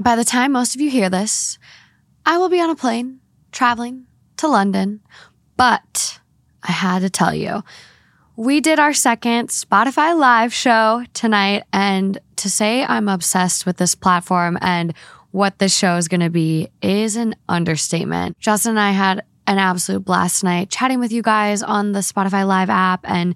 By the time most of you hear this, I will be on a plane traveling to London. But I had to tell you, we did our second Spotify live show tonight. And to say I'm obsessed with this platform and what this show is going to be is an understatement. Justin and I had an absolute blast tonight chatting with you guys on the Spotify live app and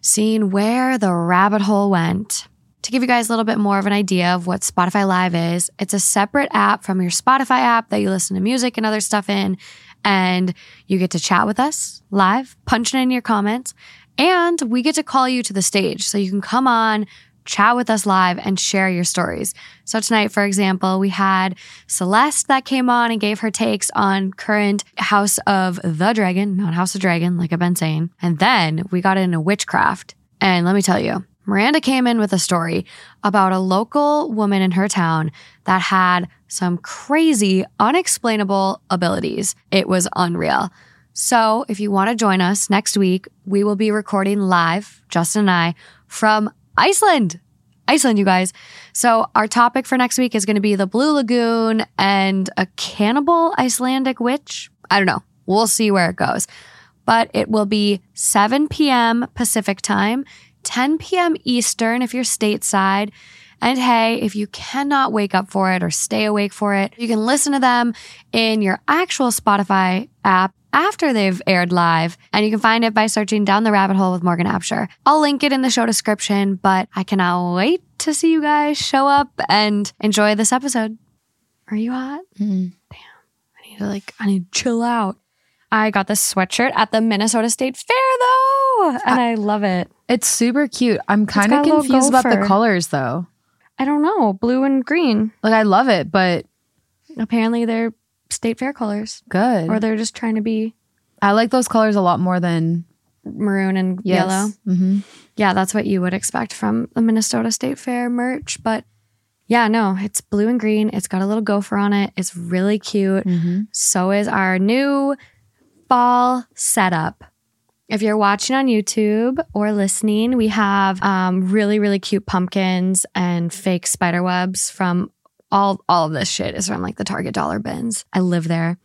seeing where the rabbit hole went to give you guys a little bit more of an idea of what Spotify Live is, it's a separate app from your Spotify app that you listen to music and other stuff in. And you get to chat with us live, punching in your comments, and we get to call you to the stage. So you can come on, chat with us live, and share your stories. So tonight, for example, we had Celeste that came on and gave her takes on current House of the Dragon, not House of Dragon, like I've been saying. And then we got into witchcraft. And let me tell you, Miranda came in with a story about a local woman in her town that had some crazy, unexplainable abilities. It was unreal. So, if you want to join us next week, we will be recording live, Justin and I, from Iceland. Iceland, you guys. So, our topic for next week is going to be the Blue Lagoon and a cannibal Icelandic witch. I don't know. We'll see where it goes. But it will be 7 p.m. Pacific time. 10 p.m. Eastern if you're stateside. And hey, if you cannot wake up for it or stay awake for it, you can listen to them in your actual Spotify app after they've aired live. And you can find it by searching Down the Rabbit Hole with Morgan Absher. I'll link it in the show description, but I cannot wait to see you guys show up and enjoy this episode. Are you hot? Mm. Damn. I need to like, I need to chill out. I got this sweatshirt at the Minnesota State Fair though, and I, love it. It's super cute. I'm kind of confused about the colors though. I don't know, blue and green. Like I love it, but Apparently they're state fair colors, good. or they're just trying to be I like those colors a lot more than maroon and yes. yellow. hmm Yeah, that's what you would expect from the Minnesota State Fair merch. But yeah, no, it's blue and green. It's got a little gopher on it. It's really cute. hmm So is our new fall setup. If you're watching on YouTube or listening, we have um, really, really cute pumpkins and fake spider webs from all all of this shit is from like the Target dollar bins. I live there.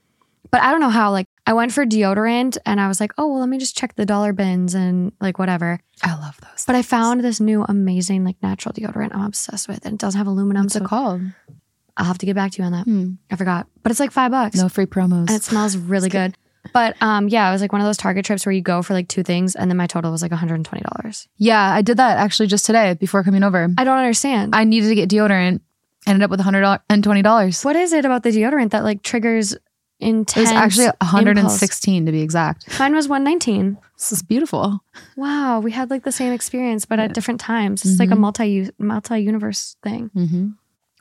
But I don't know how, like, I went for deodorant and I was like, oh, well, let me just check the dollar bins and like whatever. I love those. But I found this new amazing, like, natural deodorant I'm obsessed with. And it doesn't have aluminum. what's so it called? I'll have to get back to you on that. Hmm. I forgot. But it's like five bucks. No free promos. And it smells really good. But um, yeah, it was like one of those Target trips where you go for like two things, and then my total was like $120. yeah, I did that actually just today before coming over. I don't understand. I needed to get deodorant. Ended up with $120. what is it about the deodorant that like triggers intense? It was actually impulse? 116 to be exact. Mine was 119. This is beautiful. Wow, we had like the same experience, but at different times. It's like a multi multi universe thing. Mm-hmm.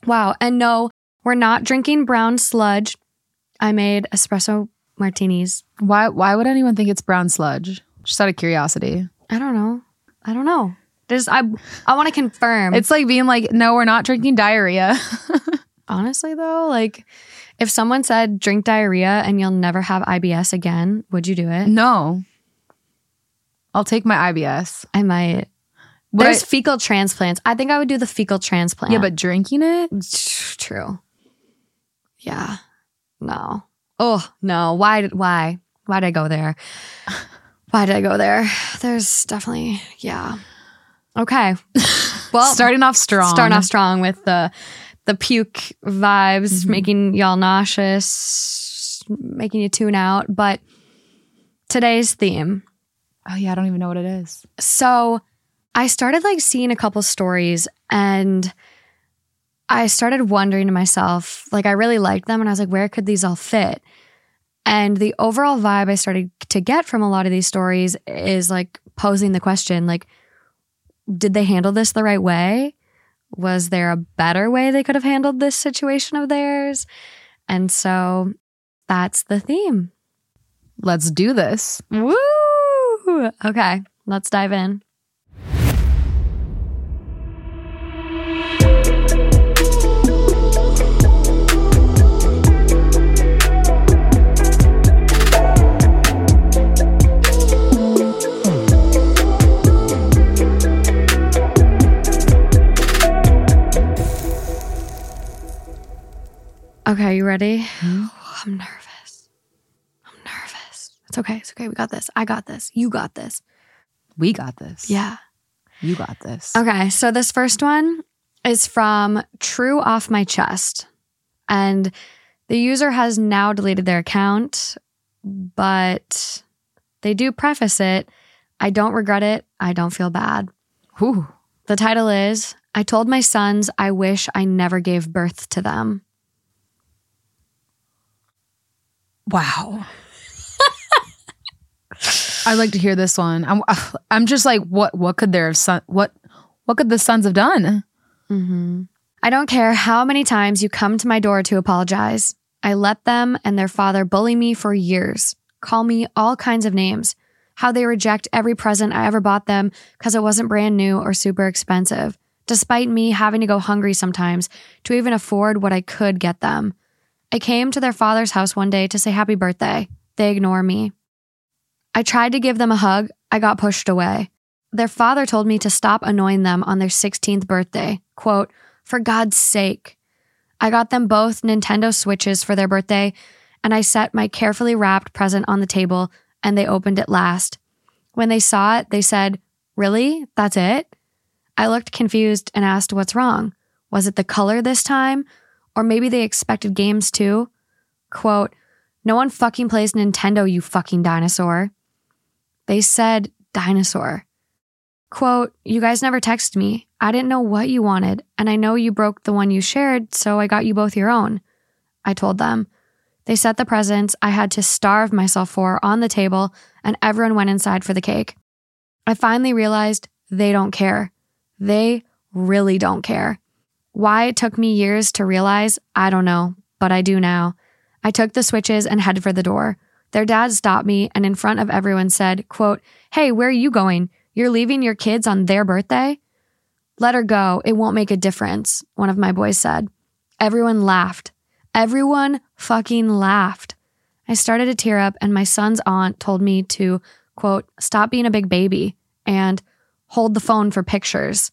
Wow. And no, we're not drinking brown sludge. I made espresso martinis. Why? Why would anyone think it's brown sludge? Just out of curiosity. I don't know. I don't know. There's I I want to confirm. It's like being like, no, we're not drinking diarrhea. honestly though, like if someone said drink diarrhea and you'll never have IBS again, would you do it? no. I'll take my IBS. I might. Would There's I- fecal transplants. I think I would do the fecal transplant. yeah, but drinking it? true. Yeah. No. Oh no. Why? did Why? Why did I go there? Why did I go there? There's definitely yeah. Okay. Well, Starting off strong. starting off strong with the the puke vibes, mm-hmm. making y'all nauseous, making you tune out. But today's theme. Oh yeah, I don't even know what it is. So I started like seeing a couple stories and I started wondering to myself, like, I really liked them. And I was like, where could these all fit? And the overall vibe I started to get from a lot of these stories is like posing the question, like, did they handle this the right way? Was there a better way they could have handled this situation of theirs? And so that's the theme. Let's do this. Woo! Okay, let's dive in. Okay, you ready? Mm-hmm. I'm nervous. I'm nervous. It's okay. It's okay. We got this. I got this. You got this. We got this. Yeah. You got this. Okay, so this first one is from True Off My Chest. And the user has now deleted their account, but they do preface it I don't regret it. I don't feel bad. Whew. The title is I told my sons I wish I never gave birth to them. Wow. I'd like to hear this one. I'm I'm just like what what could their son what what could the sons have done? Mm-hmm. I don't care how many times you come to my door to apologize. I let them and their father bully me for years, call me all kinds of names, how they reject every present I ever bought them because it wasn't brand new or super expensive, despite me having to go hungry sometimes to even afford what I could get them. I came to their father's house one day to say happy birthday. They ignore me. I tried to give them a hug. I got pushed away. Their father told me to stop annoying them on their 16th birthday. Quote, for God's sake. I got them both Nintendo Switches for their birthday, and I set my carefully wrapped present on the table, and they opened it last. When they saw it, they said, Really? That's it? I looked confused and asked, What's wrong? Was it the color this time? Or maybe they expected games too? Quote, No one fucking plays Nintendo, you fucking dinosaur. They said dinosaur. Quote, You guys never texted me. I didn't know what you wanted, and I know you broke the one you shared, so I got you both your own. I told them. They set the presents I had to starve myself for on the table, and everyone went inside for the cake. I finally realized they don't care. They really don't care. Why it took me years to realize, I don't know, but I do now. I took the switches and headed for the door. Their dad stopped me and in front of everyone said, quote, Hey, where are you going? You're leaving your kids on their birthday? Let her go. It won't make a difference, one of my boys said. Everyone laughed. Everyone fucking laughed. I started to tear up, and my son's aunt told me to, quote, stop being a big baby and hold the phone for pictures.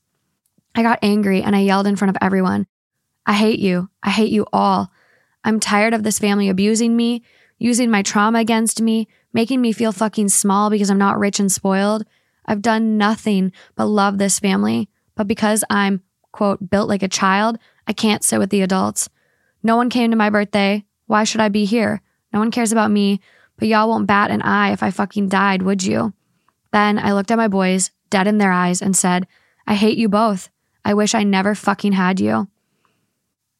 I got angry and I yelled in front of everyone I hate you. I hate you all. I'm tired of this family abusing me, using my trauma against me, making me feel fucking small because I'm not rich and spoiled. I've done nothing but love this family, but because I'm, quote, built like a child, I can't sit with the adults. No one came to my birthday. Why should I be here? No one cares about me, but y'all won't bat an eye if I fucking died, would you? Then I looked at my boys, dead in their eyes, and said, I hate you both. I wish I never fucking had you.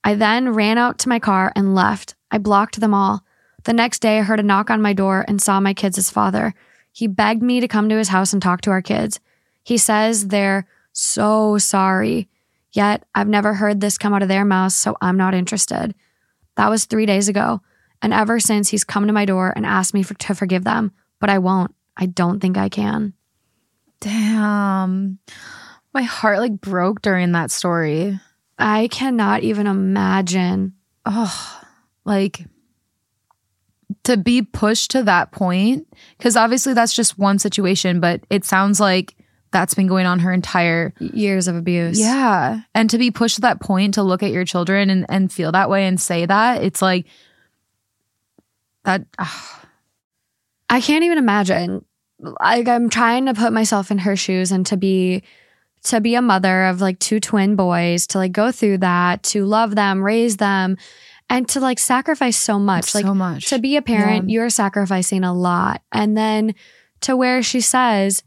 I then ran out to my car and left. I blocked them all. The next day, I heard a knock on my door and saw my kids' father. He begged me to come to his house and talk to our kids. He says they're so sorry. Yet, I've never heard this come out of their mouths, so I'm not interested. That was three days ago. And ever since, he's come to my door and asked me for, to forgive them, but I won't. I don't think I can. Damn. My heart like broke during that story. I cannot even imagine. Oh, like to be pushed to that point because obviously that's just one situation, but it sounds like that's been going on her entire Years of abuse. yeah. And to be pushed to that point to look at your children and, and feel that way and say that, it's like that. I can't even imagine. Like I'm trying to put myself in her shoes and to be to be a mother of like two twin boys, to like go through that, to love them, raise them, and to like sacrifice so much. like so much. to be a parent, Yeah. you're sacrificing a lot. And then to where she says,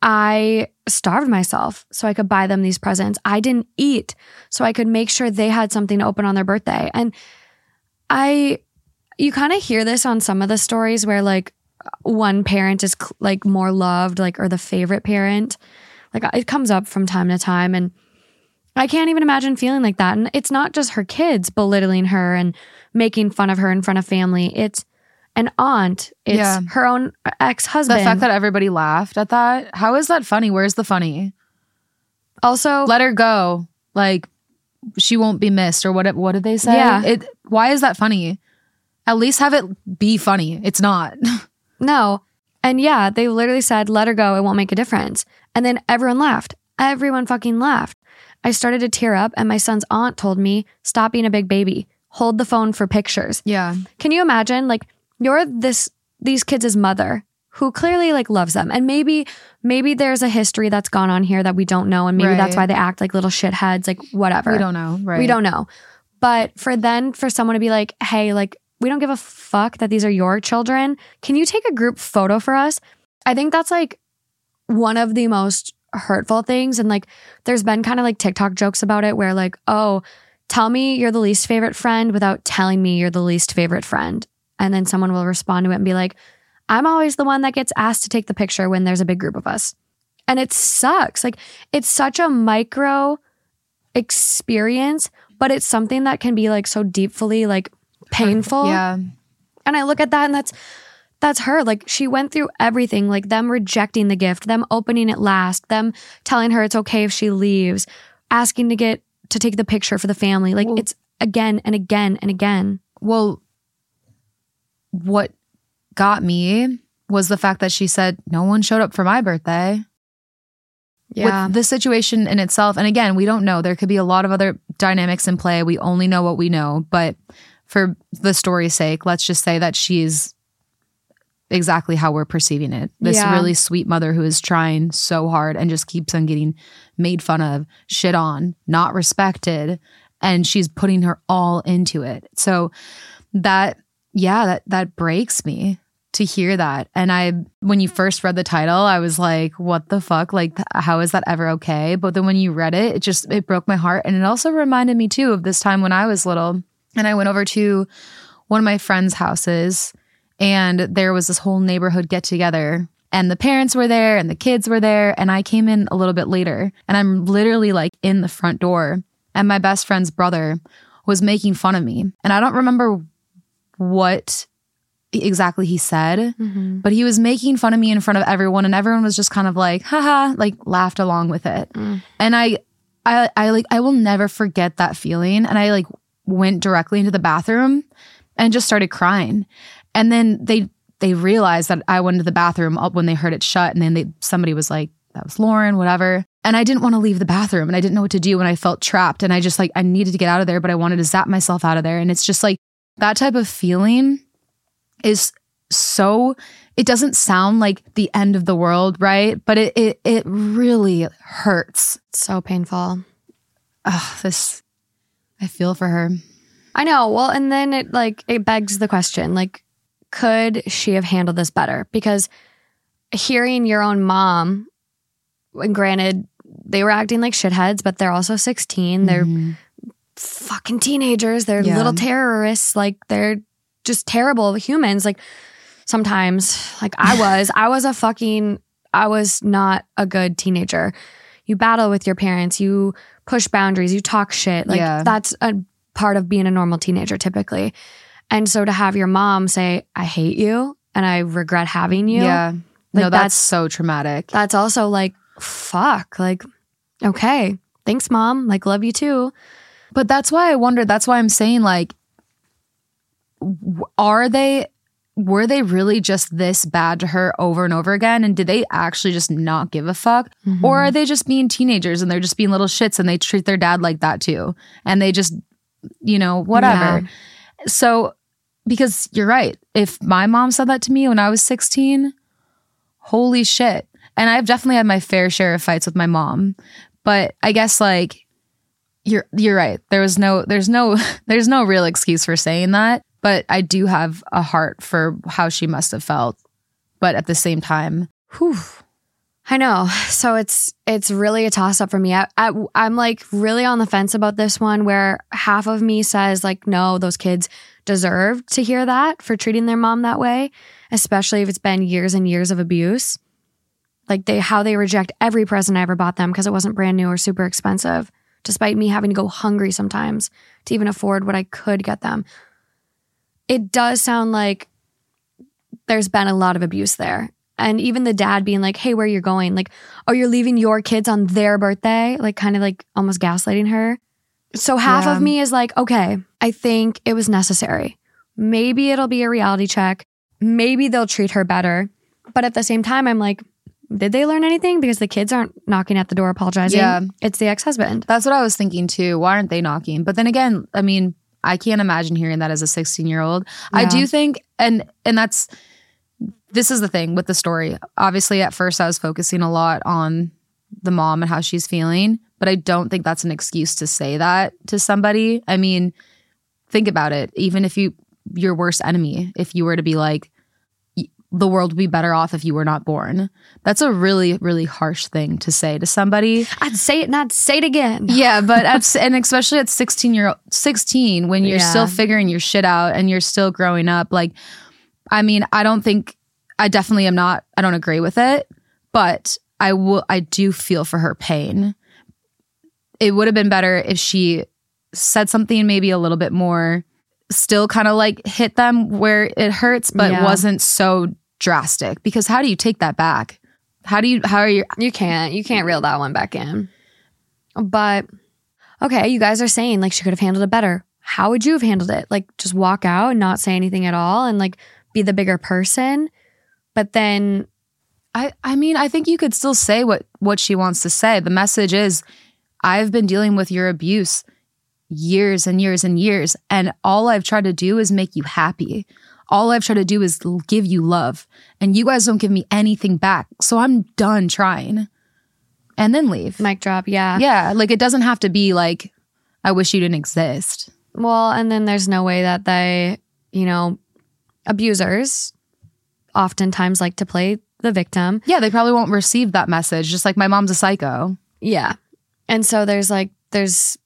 I starved myself so I could buy them these presents. I didn't eat so I could make sure they had something to open on their birthday. And I, you kind of hear this on some of the stories where like one parent is like more loved, like, or the favorite parent. Like it comes up from time to time. And I can't even imagine feeling like that. And it's not just her kids belittling her and making fun of her in front of family. It's an aunt. It's Yeah. her own ex husband. the fact that everybody laughed at that. How is that funny? Where's the funny? also, Let her go. Like she won't be missed or what what did they say? Yeah. It why is that funny? At least have it be funny. It's not. no. And yeah, they literally said, let her go. It won't make a difference. And then everyone laughed. Everyone fucking laughed. I started to tear up, and my son's aunt told me, stop being a big baby. Hold the phone for pictures. yeah. Can you imagine? Like, you're this these kids' mother who clearly like loves them. And maybe, maybe there's a history that's gone on here that we don't know. And maybe that's why they act like little shitheads, like whatever. We don't know, right? We don't know. But for then for someone to be like, hey, like, we don't give a fuck that these are your children. Can you take a group photo for us? I think that's like one of the most hurtful things. And like, there's been kind of like TikTok jokes about it where, like, oh, tell me you're the least favorite friend without telling me you're the least favorite friend. And then someone will respond to it and be like, I'm always the one that gets asked to take the picture when there's a big group of us. And it sucks. Like, it's such a micro experience, but it's something that can be like so deeply like painful. Yeah. And I look at that and that's that's her. Like she went through everything, like them rejecting the gift, them opening it last, them telling her it's okay if she leaves, asking to get to take the picture for the family. Like Well- it's again and again and again. Well, what got me was the fact that she said no one showed up for my birthday. With the situation in itself, and again, we don't know. There could be a lot of other dynamics in play. We only know what we know. But for the story's sake, let's just say that she's exactly how we're perceiving it. This Yeah. really sweet mother who is trying so hard and just keeps on getting made fun of, shit on, not respected, and she's putting her all into it. So that yeah, that that breaks me to hear that. And I when you first read the title, I was like, what the fuck? Like how is that ever okay? But then when you read it, it just it broke my heart and it also reminded me too of this time when I was little and I went over to one of my friends' houses and there was this whole neighborhood get together and the parents were there and the kids were there and I came in a little bit later and I'm literally like in the front door and my best friend's brother was making fun of me and I don't remember what exactly he said Mhm. but he was making fun of me in front of everyone and everyone was just kind of like haha like laughed along with it Mm. and I I I like I will never forget that feeling and I like went directly into the bathroom and just started crying. And then they they realized that I went to the bathroom up when they heard it shut. And then they somebody was like that was Lauren whatever. And I didn't want to leave the bathroom and I didn't know what to do. And I felt trapped and I just like I needed to get out of there but I wanted to zap myself out of there. And it's just like that type of feeling is so it doesn't sound like the end of the world right? But it it, it really hurts. So painful. Ugh, this I feel for her. I know. Well, and then it like it begs the question like could she have handled this better? Because hearing your own mom and granted they were acting like shitheads, but they're also 16. They're Mhm. fucking teenagers. They're Yeah. little terrorists. Like they're just terrible humans. Like sometimes, like I was, I was a fucking, I was not a good teenager. You battle with your parents. You push boundaries. You talk shit. Like Yeah. that's a part of being a normal teenager typically. And so to have your mom say, I hate you and I regret having you. yeah. Like, no, that's, that's- so traumatic. That's also like, fuck. Like, okay. Thanks, mom. Like, love you too. But that's why I wonder. That's why I'm saying, like, are they, were they really just this bad to her over and over again? And did they actually just not give a fuck? Mm-hmm. Or are they just being teenagers and they're just being little shits and they treat their dad like that too? And they just, you know, whatever. So, because you're right. If my mom said that to me when I was 16, holy shit. And I've definitely had my fair share of fights with my mom. But I guess like you're you're right. There was no there's no there's no real excuse for saying that. But I do have a heart for how she must have felt. But at the same time, whew, I know. So it's it's really a toss up for me. I, I I'm like really on the fence about this one where half of me says like no, those kids deserve to hear that for treating their mom that way, especially if it's been years and years of abuse. Like they how they reject every present I ever bought them because it wasn't brand new or super expensive, despite me having to go hungry sometimes to even afford what I could get them. It does sound like there's been a lot of abuse there and even the dad being like, hey, where you're going? Like, oh, you're leaving your kids on their birthday? Like, kind of like almost gaslighting her. So half Yeah. of me is like, okay, I think it was necessary. Maybe it'll be a reality check. Maybe they'll treat her better. But at the same time, I'm like, did they learn anything? Because the kids aren't knocking at the door apologizing. Yeah. It's the ex husband. that's what I was thinking too. Why aren't they knocking? But then again, I mean, I can't imagine hearing that as a 16 year old. I do think, and and that's this is the thing with the story. Obviously, at first, I was focusing a lot on the mom and how she's feeling, but I don't think that's an excuse to say that to somebody. I mean, think about it. Even if you your worst enemy, if you were to be like, the world would be better off if you were not born. That's a really, really harsh thing to say to somebody. I'd say it, not say it again. Yeah, but at, and especially at 16 year old, 16 when you're Yeah. still figuring your shit out and you're still growing up like I mean, I don't think I definitely am not I don't agree with it, but I will I do feel for her pain. It would have been better if she said something maybe a little bit more still kind of like hit them where it hurts but Yeah. wasn't so drastic because how do you take that back? How do you how are you You can't. You can't reel that one back in. But okay, you guys are saying like she could have handled it better. How would you have handled it? Like just walk out and not say anything at all and like be the bigger person? But then I I mean, I think you could still say what what she wants to say. The message is I've been dealing with your abuse years and years and years and all I've tried to do is make you happy. All I've tried to do is give you love and you guys don't give me anything back. So I'm done trying. And then leave. mic drop, yeah. yeah, like it doesn't have to be like I wish you didn't exist. Well, and then there's no way that they, you know, abusers oftentimes like to play the victim. Yeah, they probably won't receive that message just like my mom's a psycho. Yeah. And so there's like there's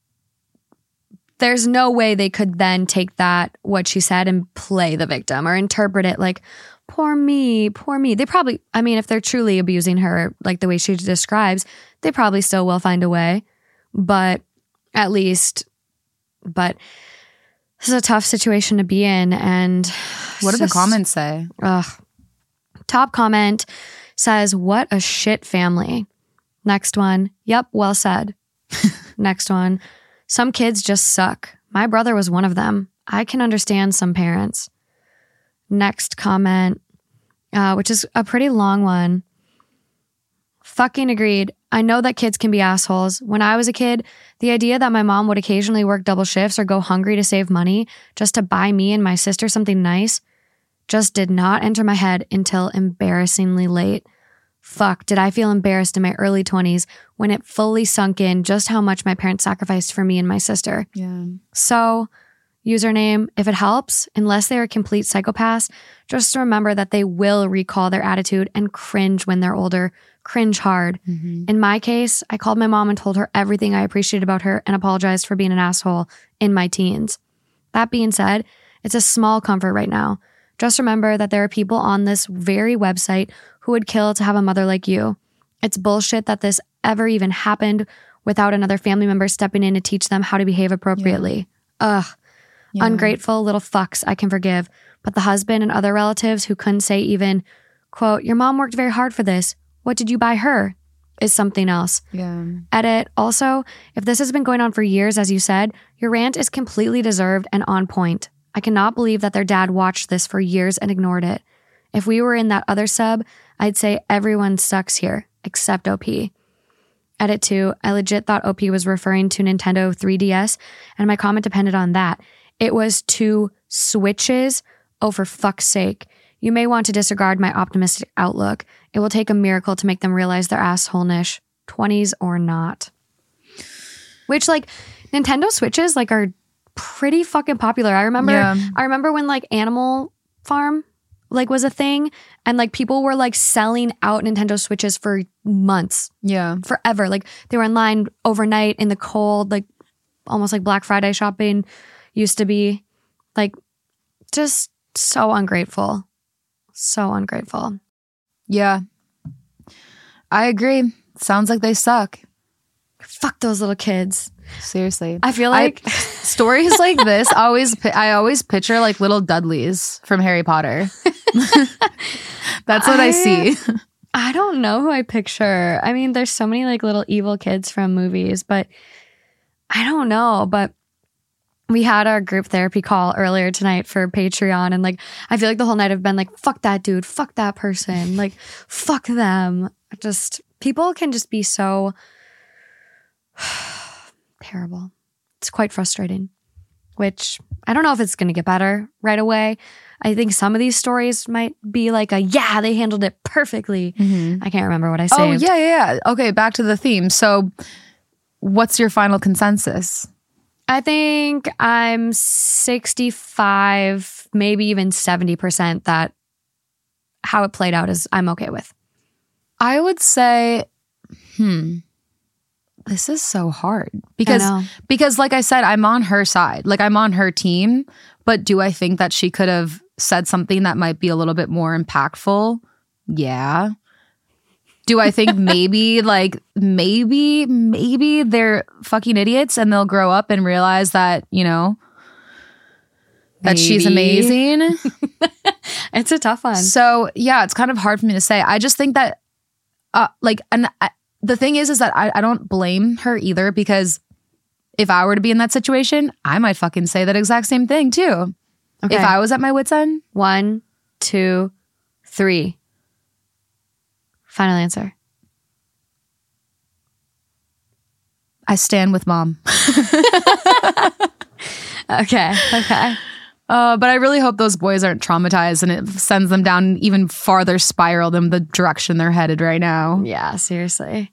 there's no way they could then take that what she said and play the victim or interpret it like poor me, poor me. They probably I mean if they're truly abusing her like the way she describes, they probably still will find a way. But at least but this is a tough situation to be in and What do the comments say? Ugh. Top comment says, What a shit family. Next one, Yep, well said. Next one, Some kids just suck. My brother was one of them. I can understand some parents. Next comment, uh, which is a pretty long one. Fucking agreed. I know that kids can be assholes. When I was a kid, the idea that my mom would occasionally work double shifts or go hungry to save money just to buy me and my sister something nice just did not enter my head until embarrassingly late. Fuck, did I feel embarrassed in my early 20s when it fully sunk in just how much my parents sacrificed for me and my sister. Yeah. So, username, if it helps, unless they are a complete psychopaths, just remember that they will recall their attitude and cringe when they're older, cringe hard. Mm-hmm. In my case, I called my mom and told her everything I appreciated about her and apologized for being an asshole in my teens. That being said, it's a small comfort right now. Just remember that there are people on this very website who would kill to have a mother like you. It's bullshit that this ever even happened without another family member stepping in to teach them how to behave appropriately. Ugh. Ungrateful little fucks I can forgive. But the husband and other relatives who couldn't say even, quote, your mom worked very hard for this. What did you buy her? Is something else. Yeah. Edit. Also, if this has been going on for years, as you said, your rant is completely deserved and on point. I cannot believe that their dad watched this for years and ignored it. If we were in that other sub, I'd say everyone sucks here, except OP. Edit 2. I legit thought OP was referring to Nintendo 3DS, and my comment depended on that. It was two switches. Oh, for fuck's sake. You may want to disregard my optimistic outlook. It will take a miracle to make them realize their asshole niche, 20s or not. Which like Nintendo Switches like are pretty fucking popular. I remember Yeah. I remember when like Animal Farm like was a thing and like people were like selling out Nintendo Switches for months, Yeah. forever. Like they were in line overnight in the cold, like almost like Black Friday shopping used to be. Like just so ungrateful. So ungrateful. Yeah. I agree. Sounds like they suck. Fuck those little kids. Seriously. I feel like I, stories like this always I always picture like little Dudleys from Harry Potter. That's what I, I- see. I don't know who I picture. I mean, there's so many like little evil kids from movies, but I don't know. But we had our group therapy call earlier tonight for Patreon, and like I feel like the whole night I've been like, fuck that dude, fuck that person, like fuck them. Just people can just be so terrible. It's quite frustrating. Which I don't know if it's going to get better right away. I think some of these stories might be like a yeah, they handled it perfectly. I can't remember what I saved. Oh yeah, yeah, yeah. Okay, back to the theme. So what's your final consensus? I think I'm 65, maybe even 70% that how it played out is I'm okay with. I would say, hmm, this is so hard because because like I said, I'm on her side. Like I'm on her team. But do I think that she could have said something that might be a little bit more impactful? Yeah. Do I think maybe like maybe maybe they're fucking idiots and they'll grow up and realize that you know that she's amazing? It's a tough one. So yeah, it's kind of hard for me to say. I just think that, uh, like, and I, the thing is, is that I, I don't blame her either because if I were to be in that situation, I might fucking say that exact same thing too. Okay. If I was at my wits end, One, two, three. Final answer. I stand with mom. Okay. Okay. Uh, but I really hope those boys aren't traumatized and it sends them down an even farther spiral than the direction they're headed right now. yeah, seriously.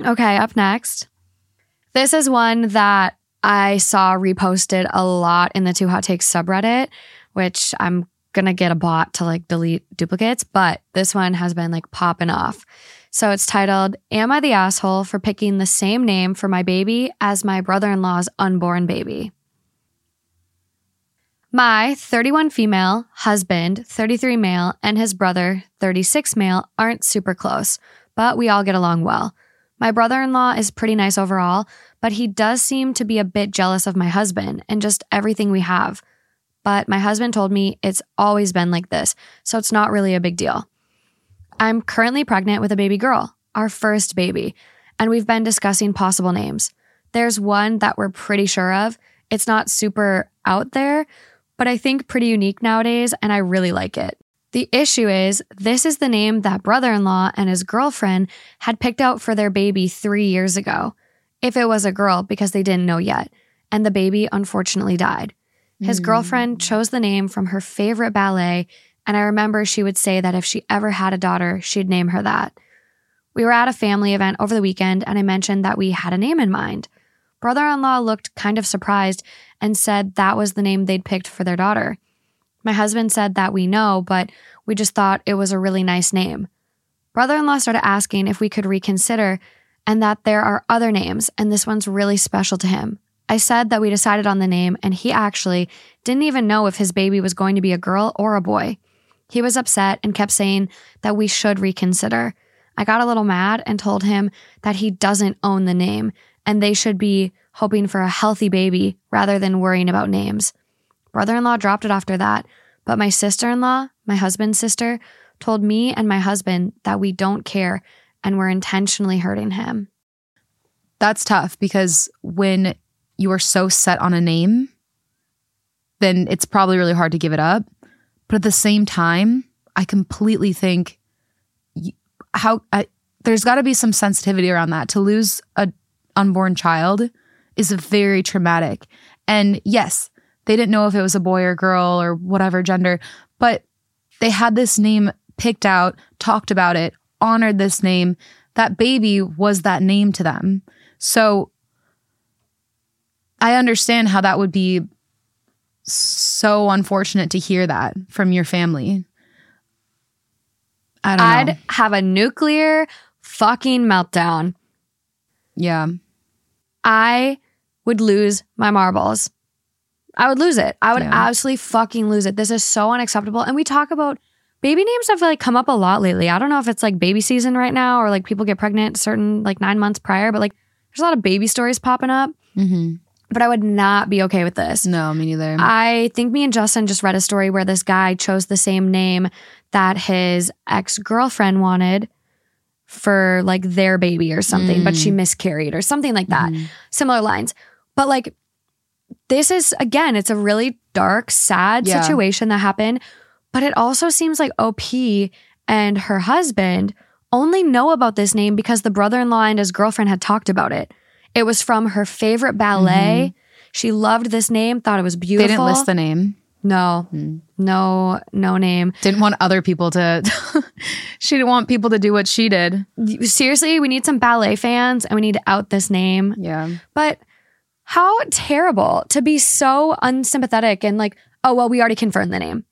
Okay, up next. This is one that I saw reposted a lot in the Two Hot Takes subreddit, which I'm gonna get a bot to like delete duplicates, but this one has been like popping off. So it's titled, Am I the asshole for picking the same name for my baby as my brother in law's unborn baby? My 31 female husband, 33 male, and his brother, 36 male, aren't super close, but we all get along well. My brother in law is pretty nice overall, but he does seem to be a bit jealous of my husband and just everything we have. But my husband told me it's always been like this, so it's not really a big deal. I'm currently pregnant with a baby girl, our first baby, and we've been discussing possible names. There's one that we're pretty sure of. It's not super out there, but I think pretty unique nowadays, and I really like it. The issue is, this is the name that brother in law and his girlfriend had picked out for their baby three years ago, if it was a girl, because they didn't know yet, and the baby unfortunately died. His hmm. girlfriend chose the name from her favorite ballet, and I remember she would say that if she ever had a daughter, she'd name her that. We were at a family event over the weekend, and I mentioned that we had a name in mind. Brother in law looked kind of surprised and said that was the name they'd picked for their daughter. My husband said that we know, but we just thought it was a really nice name. Brother in law started asking if we could reconsider and that there are other names, and this one's really special to him. I said that we decided on the name, and he actually didn't even know if his baby was going to be a girl or a boy. He was upset and kept saying that we should reconsider. I got a little mad and told him that he doesn't own the name and they should be hoping for a healthy baby rather than worrying about names. Brother in law dropped it after that, but my sister in law, my husband's sister, told me and my husband that we don't care and we're intentionally hurting him. That's tough because when you are so set on a name, then it's probably really hard to give it up. But at the same time, I completely think how I, there's got to be some sensitivity around that. To lose a unborn child is very traumatic. And yes, they didn't know if it was a boy or girl or whatever gender, but they had this name picked out, talked about it, honored this name. That baby was that name to them. So I understand how that would be so unfortunate to hear that from your family. I don't I'd know. have a nuclear fucking meltdown. Yeah. I would lose my marbles. I would lose it. I would Yeah. absolutely fucking lose it. This is so unacceptable. And we talk about baby names have like come up a lot lately. I don't know if it's like baby season right now or like people get pregnant certain like nine months prior, but like there's a lot of baby stories popping up. Mm-hmm. But I would not be okay with this. No, me neither. I think me and Justin just read a story where this guy chose the same name that his ex girlfriend wanted for like their baby or something, but she miscarried or something like that. Mhm. Similar lines. But like, this is again, it's a really dark, sad Yeah. situation that happened. But it also seems like OP and her husband only know about this name because the brother in law and his girlfriend had talked about it. It was from her favorite ballet. She loved this name, thought it was Mm-hmm. they didn't list the name. No, Hmm. no, no name. Didn't want other people to. she didn't want people to do what she did. Seriously, we need some ballet fans and we need to out this name. Yeah. But how terrible to be so unsympathetic and like, oh, well, we already confirmed the name.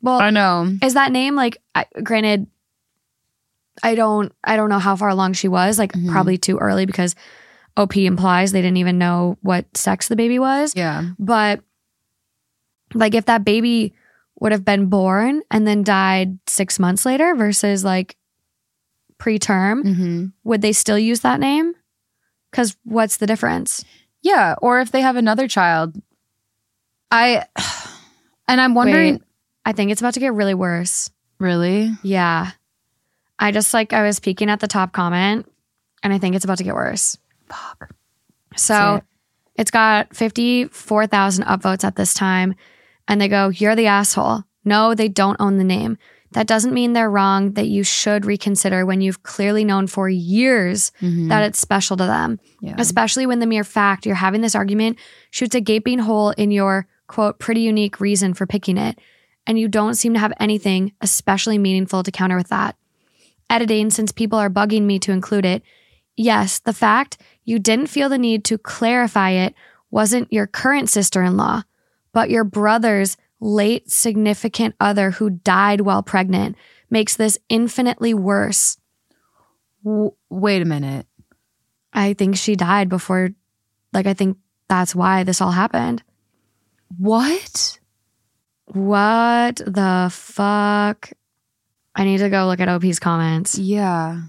Well, I know. is that name like, I, granted, I don't, I don't know how far along she was, like Mhm. probably too early because OP implies they didn't even know what sex the baby was. Yeah. But like if that baby would have been born and then died six months later versus like preterm, Mm-hmm. would they still use that name? Because what's the difference? Yeah. Or if they have another child. I. And I'm wondering. Wait. I think it's about to get really worse. Really? Yeah. I just like, I was peeking at the top comment and I think it's about to get worse. Fuck. So it. it's got 54,000 upvotes at this time. And they go, You're the asshole. No, they don't own the name. That doesn't mean they're wrong, that you should reconsider when you've clearly known for years Mhm. that it's special to them, yeah. especially when the mere fact you're having this argument shoots a gaping hole in your quote, pretty unique reason for picking it. And you don't seem to have anything especially meaningful to counter with that. Editing, since people are bugging me to include it, yes, the fact you didn't feel the need to clarify it wasn't your current sister in law, but your brother's late significant other who died while pregnant makes this infinitely worse. W- wait a minute. I think she died before, like, I think that's why this all happened. What? What the fuck? I need to go look at OP's comments. Yeah.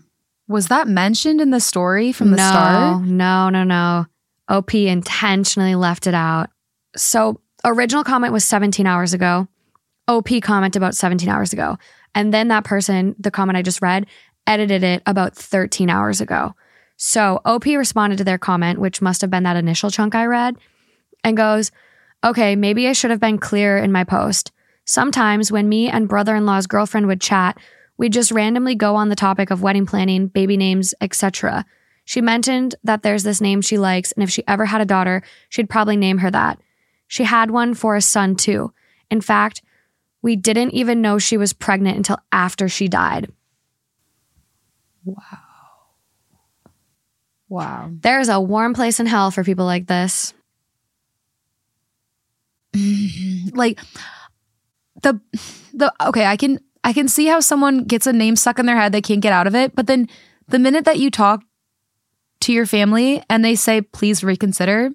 Was that mentioned in the story from the no, start? No, no, no. OP intentionally left it out. So, original comment was 17 hours ago. OP comment about 17 hours ago. And then that person, the comment I just read, edited it about 13 hours ago. So, OP responded to their comment, which must have been that initial chunk I read, and goes, Okay, maybe I should have been clearer in my post. Sometimes when me and brother in law's girlfriend would chat, we'd just randomly go on the topic of wedding planning, baby names, etc. She mentioned that there's this name she likes, and if she ever had a daughter, she'd probably name her that. She had one for a son too. In fact, we didn't even know she was pregnant until after she died. Wow. Wow. There's a warm place in hell for people like this. like the the okay, I can I can see how someone gets a name stuck in their head, they can't get out of it. But then the minute that you talk to your family and they say, please reconsider,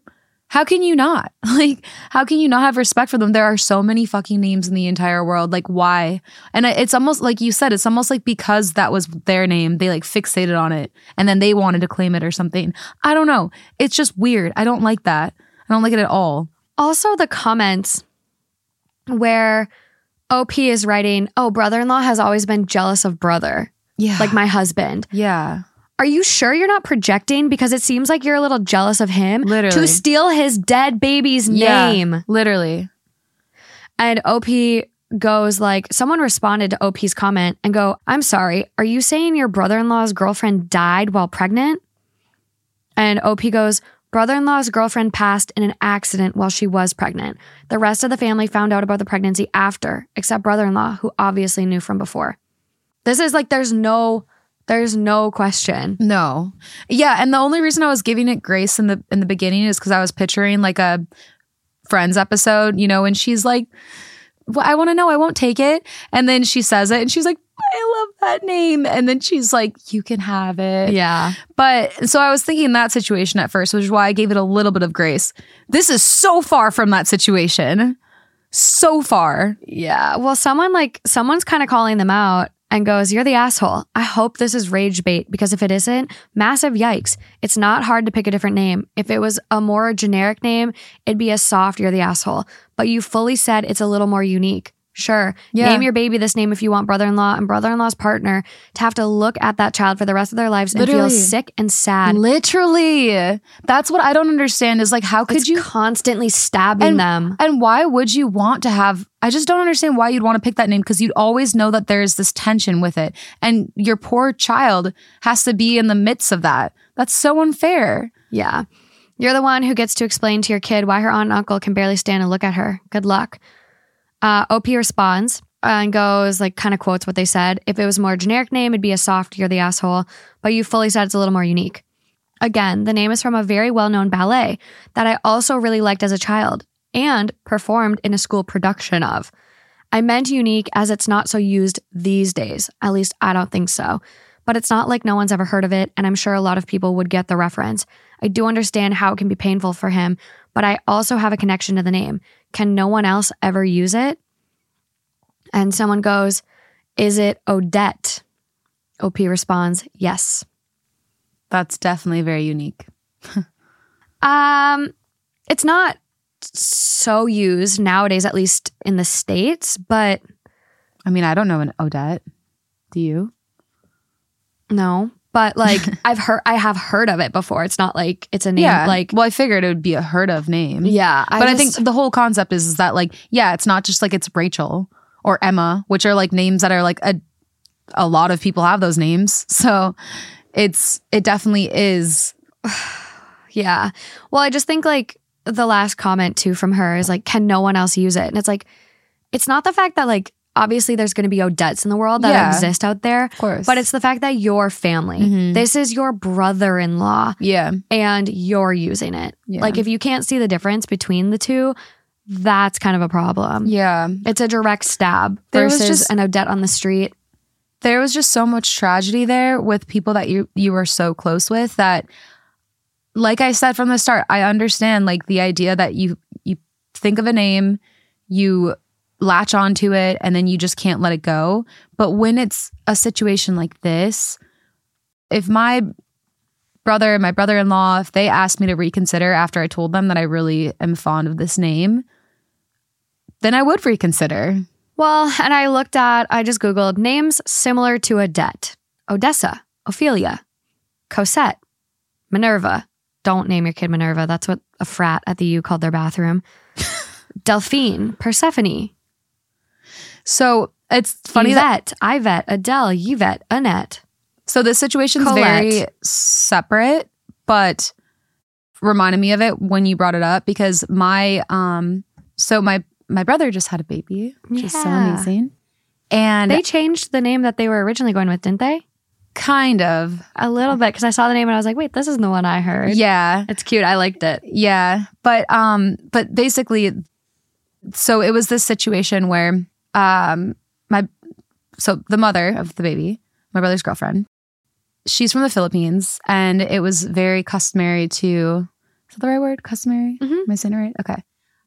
how can you not? Like, how can you not have respect for them? There are so many fucking names in the entire world. Like, why? And it's almost like you said, it's almost like because that was their name, they like fixated on it and then they wanted to claim it or something. I don't know. It's just weird. I don't like that. I don't like it at all. Also, the comments where OP is writing, Oh, brother in law has always been jealous of brother, Yeah. like my husband. yeah. Are you sure you're not projecting? Because it seems like you're a little jealous of him Literally. to steal his dead baby's Yeah. name. Literally. And OP goes like, someone responded to OP's comment and go, I'm sorry, are you saying your brother in law's girlfriend died while pregnant? And OP goes, brother in law's girlfriend passed in an accident while she was pregnant. The rest of the family found out about the pregnancy after, except brother in law, who obviously knew from before. This is like, there's no. There's no question. No. Yeah, and the only reason I was giving it grace in the in the beginning is because I was picturing like a Friends episode, you know, and she's like, well, I want to know, I won't take it. And then she says it and she's like, I love that name. And then she's like, you can have it. Yeah. But so I was thinking that situation at first, which is why I gave it a little bit of grace. This is so far from that situation. So far. Yeah. Well, someone like someone's kind of calling them out and goes, You're the asshole. I hope this is rage bait because if it isn't, massive yikes. It's not hard to pick a different name. If it was a more generic name, it'd be a soft, You're the asshole. But you fully said it's a little more unique. Sure. Yeah. Name your baby this name if you want brother in law and brother in law's partner to have to look at that child for the rest of their lives and feel sick and sad. Literally. That's what I don't understand is like, how could It's you constantly stabbing And- them? And why would you want to have? I just don't understand why you'd want to pick that name because you'd always know that there's this tension with it. And your poor child has to be in the midst of that. That's so unfair. Yeah. You're the one who gets to explain to your kid why her aunt and uncle can barely stand and look at her. Good luck. Uh, OP responds and goes, like, kind of quotes what they said. If it was a more generic name, it'd be a soft, you're the asshole. But you fully said it's a little more unique. Again, the name is from a very well known ballet that I also really liked as a child and performed in a school production of. I meant unique as it's not so used these days. At least I don't think so. But it's not like no one's ever heard of it, and I'm sure a lot of people would get the reference. I do understand how it can be painful for him, but I also have a connection to the name. Can no one else ever use it? And someone goes, Is it Odette? OP responds, Yes. That's definitely very unique. Um, it's not so used nowadays, at least in the States, but I mean, I don't know an Odette. Do you? No. But like I've heard I have heard of it before. It's not like it's a name yeah. like well, I figured it would be a heard of name. Yeah. but I think the whole concept is, is that like, yeah, it's not just like it's Rachel or Emma, which are like names that are like a a lot of people have those names. So it's it definitely is Yeah. Well, I just think like the last comment too from her is like, can no one else use it? And it's like, it's not the fact that like obviously there's going to be Odettes in the world that Yeah. exist out there, of course. but it's the fact that your family, Mhm. this is your brother in law yeah. and you're using it. Yeah. Like if you can't see the difference between the two, that's kind of a problem. Yeah. It's a direct stab There was versus just- an Odette on the street. there was just so much tragedy there with people that you you were so close with that like I said from the start, I understand like the idea that you you think of a name, you latch onto it and then you just can't let it go. But when it's a situation like this, if my brother and my brother-in-law if they asked me to reconsider after I told them that I really am fond of this name, then I would reconsider. Well, and I looked at, I just Googled names similar to Odette Odessa, Ophelia, Cosette, Minerva. Don't name your kid Minerva. That's what a frat at the U called their bathroom. Delphine, Persephone, So it's funny that Yvette, Yvette, Adele, Yvette, Annette. So this situation's Colette. very separate, but reminded me of it when you brought it up because my um so my my brother just had a baby, which is so amazing. And They changed the name that they were originally going with, didn't they? kind of A little bit, because I saw the name and I was like, wait, this isn't the one I heard. yeah, It's cute. I liked it. yeah. But um but basically so it was this situation where um, my so the mother of the baby, my brother's girlfriend, she's from the Philippines, and it was very customary to. Is that the right word? Customary? Mhm. Am I saying it right? Okay.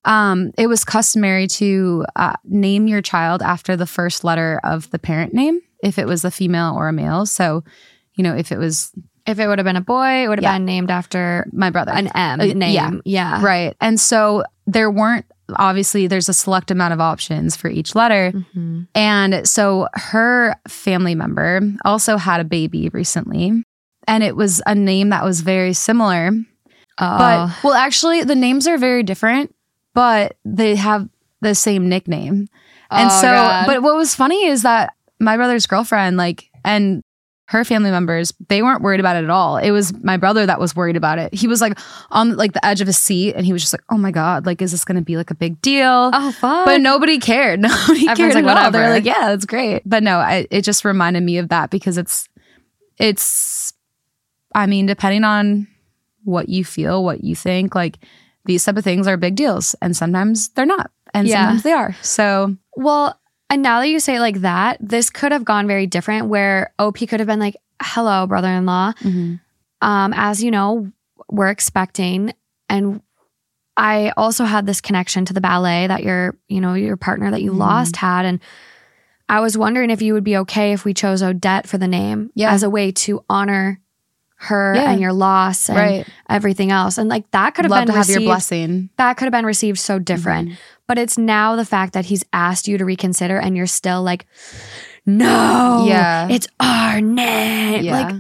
Um, it was customary to uh, name your child after the first letter of the parent name, if it was a female or a male. So, you know, if it was If it would have been a boy, it would have Yeah. been named after my brother, an M Uh, name. yeah. Yeah. Right. And so there weren't obviously there's a select amount of options for each letter. Mhm. And so her family member also had a baby recently. And it was a name that was very similar. Oh. But well actually the names are very different, but they have the same nickname. And Oh, so God. but what was funny is that my brother's girlfriend like and her family members they weren't worried about it at all. It was my brother that was worried about it. He was like on like the edge of his seat and he was just like oh my god like is this gonna be like a big deal? Oh fuck. but nobody cared. Nobody Everyone's cared like, at all. They're like yeah that's great. But no I, it just reminded me of that because it's it's i mean depending on what you feel what you think like these type of things are big deals and sometimes they're not and Yeah. sometimes they are. So Well, and now that you say it like that, this could have gone very different where OP could have been like, hello, brother in law. Um, as you know, we're expecting. And I also had this connection to the ballet that your, you know, your partner that you Mhm. lost had. And I was wondering if you would be okay if we chose Odette for the name Yeah. as a way to honor her Yeah. and your loss and right everything else. And like that could have love been to have your blessing that could have been received so different. Mhm. But it's now the fact that he's asked you to reconsider and you're still like, no, Yeah. it's our name. yeah Like,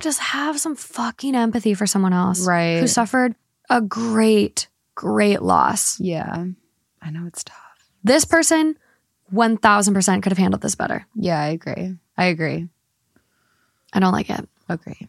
just have some fucking empathy for someone else right who suffered a great, great loss. yeah i know it's tough This person, 1000% could have handled this better. yeah i agree i agree I don't like it. agree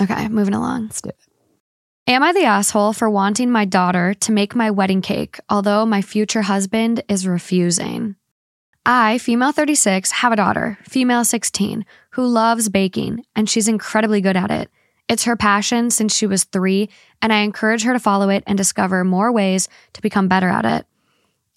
Okay, moving along. let's do it Am I the asshole for wanting my daughter to make my wedding cake, although my future husband is refusing? I, female 36, have a daughter, female 16, who loves baking, and she's incredibly good at it. It's her passion since she was three, and I encourage her to follow it and discover more ways to become better at it.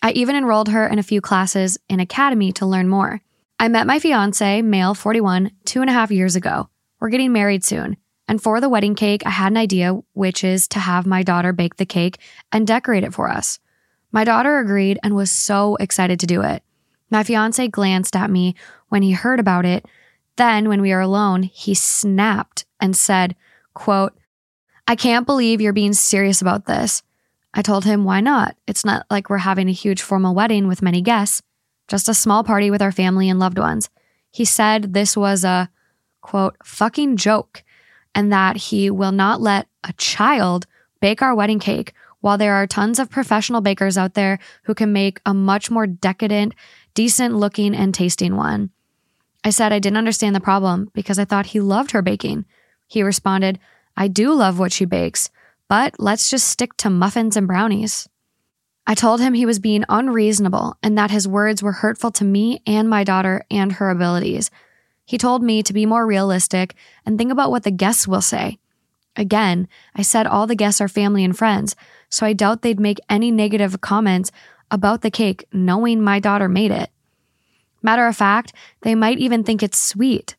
I even enrolled her in a few classes in Academy to learn more. I met my fiance, male 41, two and a half years ago. We're getting married soon. And for the wedding cake, I had an idea, which is to have my daughter bake the cake and decorate it for us. My daughter agreed and was so excited to do it. My fiance glanced at me when he heard about it. Then, when we were alone, he snapped and said, quote, I can't believe you're being serious about this. I told him, why not? It's not like we're having a huge formal wedding with many guests, just a small party with our family and loved ones. He said this was a, quote, fucking joke and that he will not let a child bake our wedding cake while there are tons of professional bakers out there who can make a much more decadent, decent looking, and tasting one. I said I didn't understand the problem because I thought he loved her baking. He responded, I do love what she bakes, but let's just stick to muffins and brownies. I told him he was being unreasonable and that his words were hurtful to me and my daughter and her abilities. He told me to be more realistic and think about what the guests will say. Again, I said all the guests are family and friends, so I doubt they'd make any negative comments about the cake knowing my daughter made it. Matter of fact, they might even think it's sweet.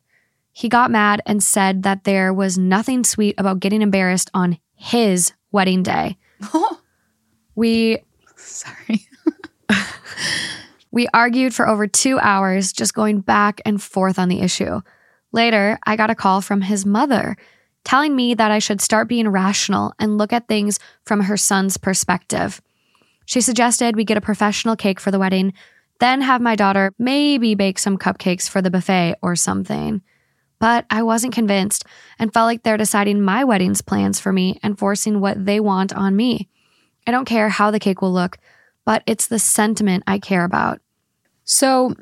He got mad and said that there was nothing sweet about getting embarrassed on his wedding day. We sorry We argued for over two hours, just going back and forth on the issue. Later, I got a call from his mother telling me that I should start being rational and look at things from her son's perspective. She suggested we get a professional cake for the wedding, then have my daughter maybe bake some cupcakes for the buffet or something. But I wasn't convinced and felt like they're deciding my wedding's plans for me and forcing what they want on me. I don't care how the cake will look, but it's the sentiment I care about. So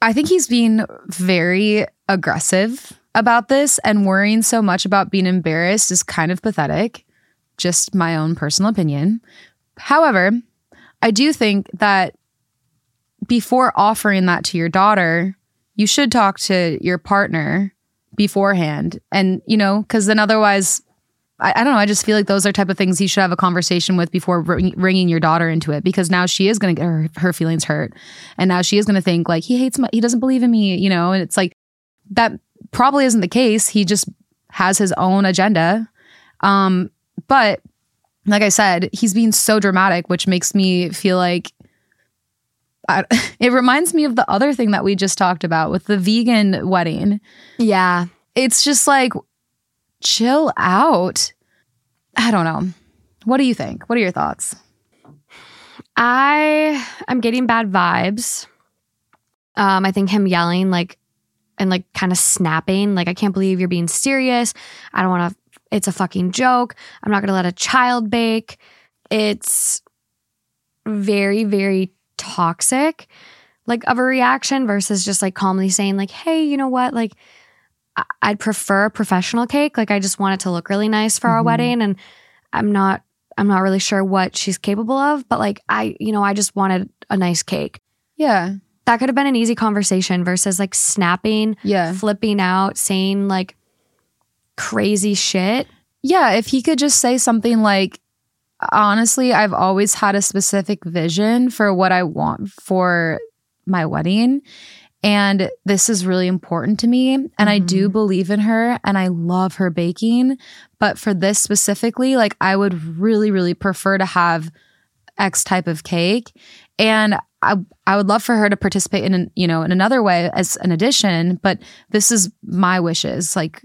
I think he's being very aggressive about this and worrying so much about being embarrassed is kind of pathetic. Just my own personal opinion. However, I do think that before offering that to your daughter, you should talk to your partner beforehand. And, you know, because then otherwise, I, I, don't know. I just feel like those are type of things you should have a conversation with before ring, ringing your daughter into it because now she is going to get her, her feelings hurt. And now she is going to think like, he hates my, he doesn't believe in me, you know, and it's like, that probably isn't the case. He just has his own agenda. Um, but like I said, he's being so dramatic, which makes me feel like I, it reminds me of the other thing that we just talked about with the vegan wedding. Yeah. It's just like, chill out. I don't know. What do you think? What are your thoughts? I I'm getting bad vibes. Um, I think him yelling like and like kind of snapping, like I can't believe you're being serious. I don't want to. It's a fucking joke. I'm not gonna let a child bake. It's very very toxic like of a reaction versus just like calmly saying like hey you know what like i'd prefer a professional cake. Like i just want it to look really nice for mm-hmm. our wedding and i'm not i'm not really sure what she's capable of but like i you know i just wanted a nice cake. Yeah. That could have been an easy conversation versus like snapping yeah. flipping out saying like crazy shit. Yeah if he could just say something like honestly, I've always had a specific vision for what I want for my wedding. And this is really important to me. And mm-hmm. I do mm-hmm. believe in her and I love her baking. But for this specifically, like I would really, really prefer to have X type of cake. And I, I would love for her to participate in, you know, in another way as an addition. But this is my wishes. Like,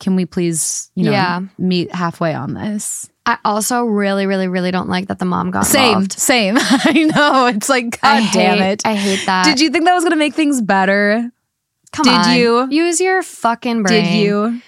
can we please, you know, yeah. meet halfway on this? I also really, really, really don't like that the mom got same, involved. same. I know it's like, god I damn it. I hate that. Did you think that was gonna make things better? Come Did on, you use your fucking brain? Did you?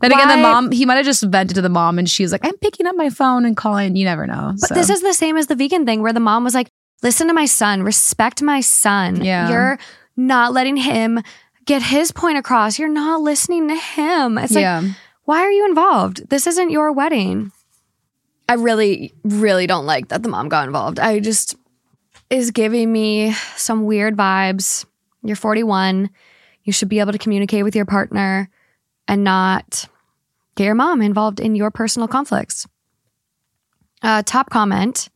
Then Why? again, the mom he might have just vented to the mom, and she was like, "I'm picking up my phone and calling." You never know. But so. this is the same as the vegan thing, where the mom was like, "Listen to my son, respect my son. Yeah, you're not letting him get his point across. You're not listening to him. It's yeah. like, why are you involved? This isn't your wedding." I really, really don't like that the mom got involved. I just is giving me some weird vibes. You're 41. You should be able to communicate with your partner and not get your mom involved in your personal conflicts. Uh, top comment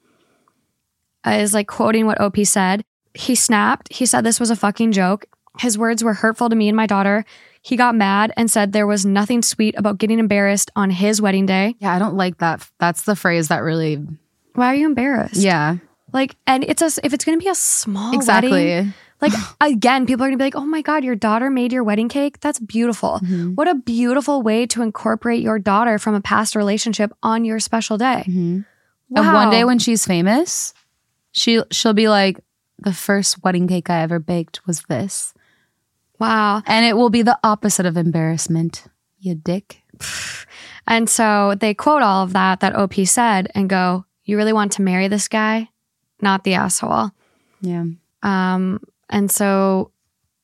is like quoting what OP said. He snapped. He said this was a fucking joke. His words were hurtful to me and my daughter. He got mad and said there was nothing sweet about getting embarrassed on his wedding day. Yeah, I don't like that. That's the phrase that really. Why are you embarrassed? Yeah. Like, and it's a if it's gonna be a small exactly. Wedding, like again, people are gonna be like, "Oh my god, your daughter made your wedding cake. That's beautiful. Mm-hmm. What a beautiful way to incorporate your daughter from a past relationship on your special day." Mm-hmm. Wow. And one day when she's famous, she she'll be like, "The first wedding cake I ever baked was this." Wow. And it will be the opposite of embarrassment, you dick. And so they quote all of that that OP said and go, You really want to marry this guy? Not the asshole. Yeah. Um, and so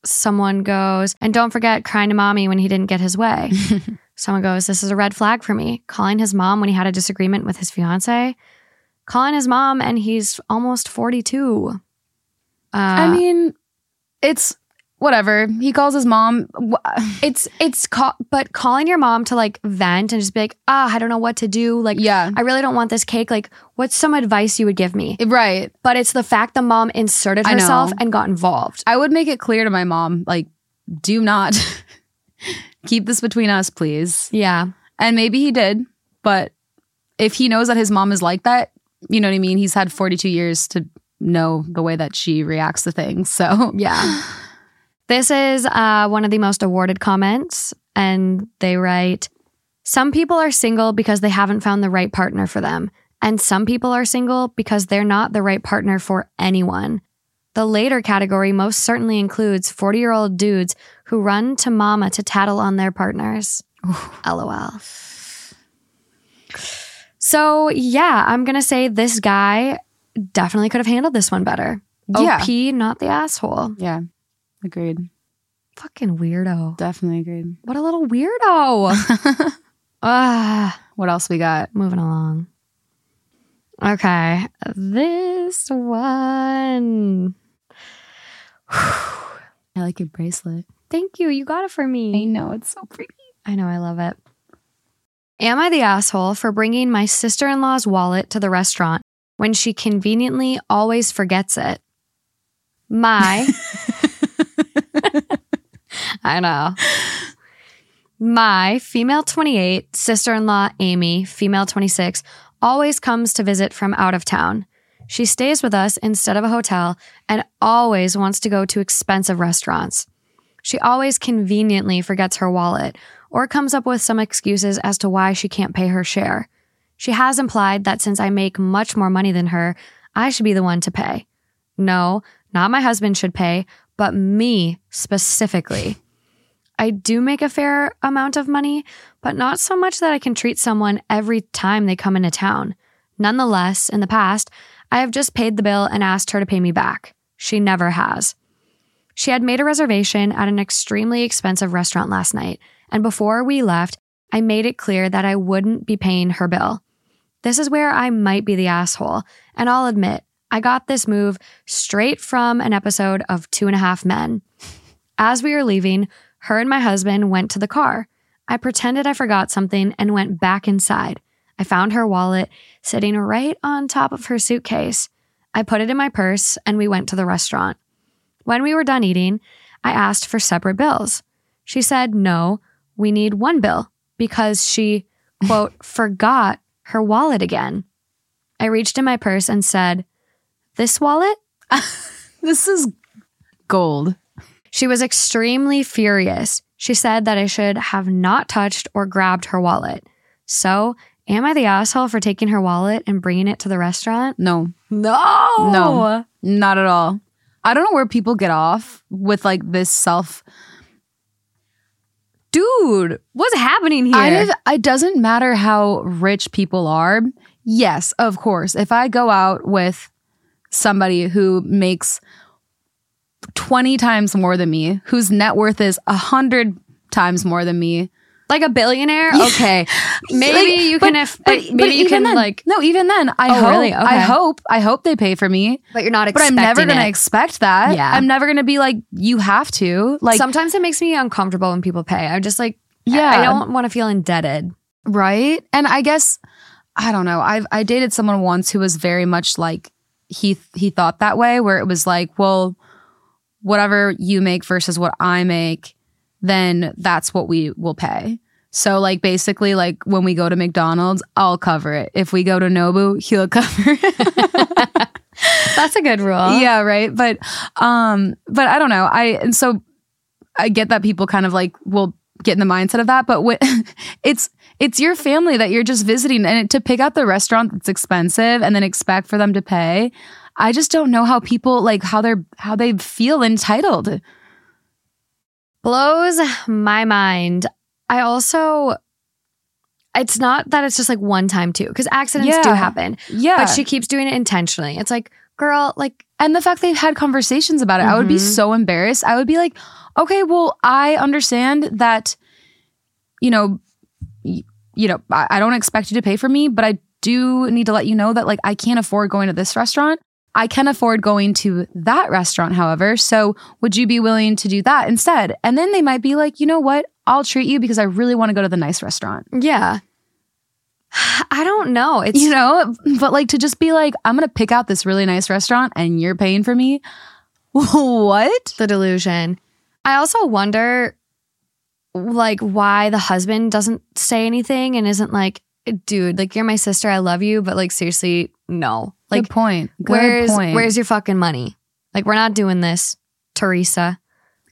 someone goes, and don't forget crying to mommy when he didn't get his way. someone goes, This is a red flag for me. Calling his mom when he had a disagreement with his fiance. Calling his mom and he's almost 42. Uh, I mean, it's whatever. He calls his mom. It's it's call, but calling your mom to like vent and just be like, ah, I don't know what to do. Like, yeah, I really don't want this cake. Like, what's some advice you would give me? Right. But it's the fact the mom inserted herself and got involved. I would make it clear to my mom, like, do not keep this between us, please. Yeah. And maybe he did, but if he knows that his mom is like that, you know what I mean? He's had 42 years to know the way that she reacts to things. So Yeah. This is uh, one of the most awarded comments, and they write Some people are single because they haven't found the right partner for them, and some people are single because they're not the right partner for anyone. The later category most certainly includes 40 year old dudes who run to mama to tattle on their partners. LOL. So, yeah, I'm going to say this guy definitely could have handled this one better. Yeah. OP, not the asshole. yeah, agreed. Fucking weirdo. Definitely agreed. What a little weirdo. Ah, What else we got? moving along. Okay, this one. I like your bracelet. Thank you. You got it for me. I know it's so pretty. I know, I love it. Am I the asshole for bringing my sister in law's wallet to the restaurant when she conveniently always forgets it? My. I know. My female 28, sister in law Amy, female 26, always comes to visit from out of town. She stays with us instead of a hotel and always wants to go to expensive restaurants. She always conveniently forgets her wallet or comes up with some excuses as to why she can't pay her share. She has implied that since I make much more money than her, I should be the one to pay. No, not my husband should pay, but me specifically. I do make a fair amount of money, but not so much that I can treat someone every time they come into town. Nonetheless, in the past, I have just paid the bill and asked her to pay me back. She never has. She had made a reservation at an extremely expensive restaurant last night, and before we left, I made it clear that I wouldn't be paying her bill. This is where I might be the asshole, and I'll admit, I got this move straight from an episode of Two and a Half Men. As we were leaving, her and my husband went to the car. I pretended I forgot something and went back inside. I found her wallet sitting right on top of her suitcase. I put it in my purse and we went to the restaurant. When we were done eating, I asked for separate bills. She said, no, we need one bill because she, quote, forgot her wallet again. I reached in my purse and said, This wallet? This is gold. She was extremely furious. She said that I should have not touched or grabbed her wallet. So, am I the asshole for taking her wallet and bringing it to the restaurant? No, No. No. not at all. I don't know where people get off with like this self. Dude, what's happening here? I, it doesn't matter how rich people are. Yes, of course. If I go out with somebody who makes 20 times more than me, whose net worth is 100 times more than me, like a billionaire? Okay. Maybe Like, you but- can if but- maybe but you can then- like no even then i Oh, hope really? Okay. i hope i hope they pay for me but you're not but i'm never gonna expect that Yeah. i'm never gonna be like you have to like Sometimes it makes me uncomfortable when people pay. I'm just like Yeah. I don't want to feel indebted. right and i guess i don't know i've i dated someone once who was very much like he he thought that way where it was like well whatever you make versus what i make then that's what we will pay. So like basically like when we go to mcdonald's i'll cover it. If we go to nobu he'll cover it. That's a good rule. yeah right? But um but i don't know. I and so i get that people kind of like will get in the mindset of that but what it's it's your family that you're just visiting and to pick out the restaurant that's expensive and then expect for them to pay i just don't know how people like how they're how they feel entitled blows my mind. I also, it's not that it's just like one time too, because accidents do happen, yeah but she keeps doing it intentionally. It's like, girl, like, and the fact they've had conversations about it i would be Mhm. so embarrassed i would be like okay well i understand that you know y- you know I, I don't expect you to pay for me but i do need to let you know that like i can't afford going to this restaurant i can afford going to that restaurant however so would you be willing to do that instead and then they might be like you know what i'll treat you because i really want to go to the nice restaurant yeah. I don't know. It's you know but like to just be like i'm gonna pick out this really nice restaurant and you're paying for me what the delusion. I also wonder, like, why the husband doesn't say anything and isn't like, dude, like, you're my sister. I love you. But, like, seriously, no. Good point. Good where's point. where's your fucking money? Like we're not doing this, Teresa.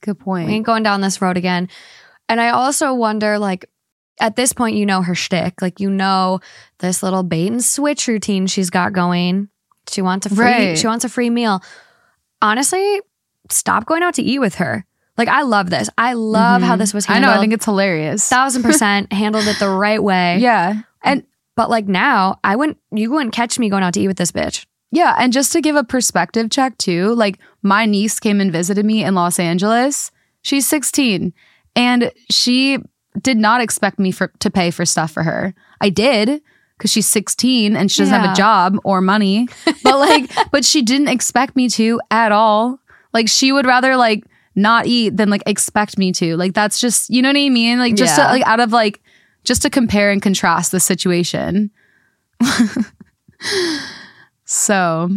Good point. We ain't going down this road again. And I also wonder, like, at this point, you know her shtick. Like, you know this little bait and switch routine she's got going. She wants a free. Right. She wants a free meal. Honestly, stop going out to eat with her. Like, I love this. I love how Mhm. this was I handled. know. I think it's hilarious. thousand percent handled it the right way. Yeah. And But like now, I wouldn't. You wouldn't catch me going out to eat with this bitch. yeah. And just to give a perspective check too, like my niece came and visited me in Los Angeles. She's 16 and she did not expect me for to pay for stuff for her. I did because she's 16 and she doesn't have a job or money. But like, but she didn't expect me to at all. Like she would rather like not eat than like expect me to. Like that's just you know what I mean? Like just to, like out of like just to compare and contrast the situation. so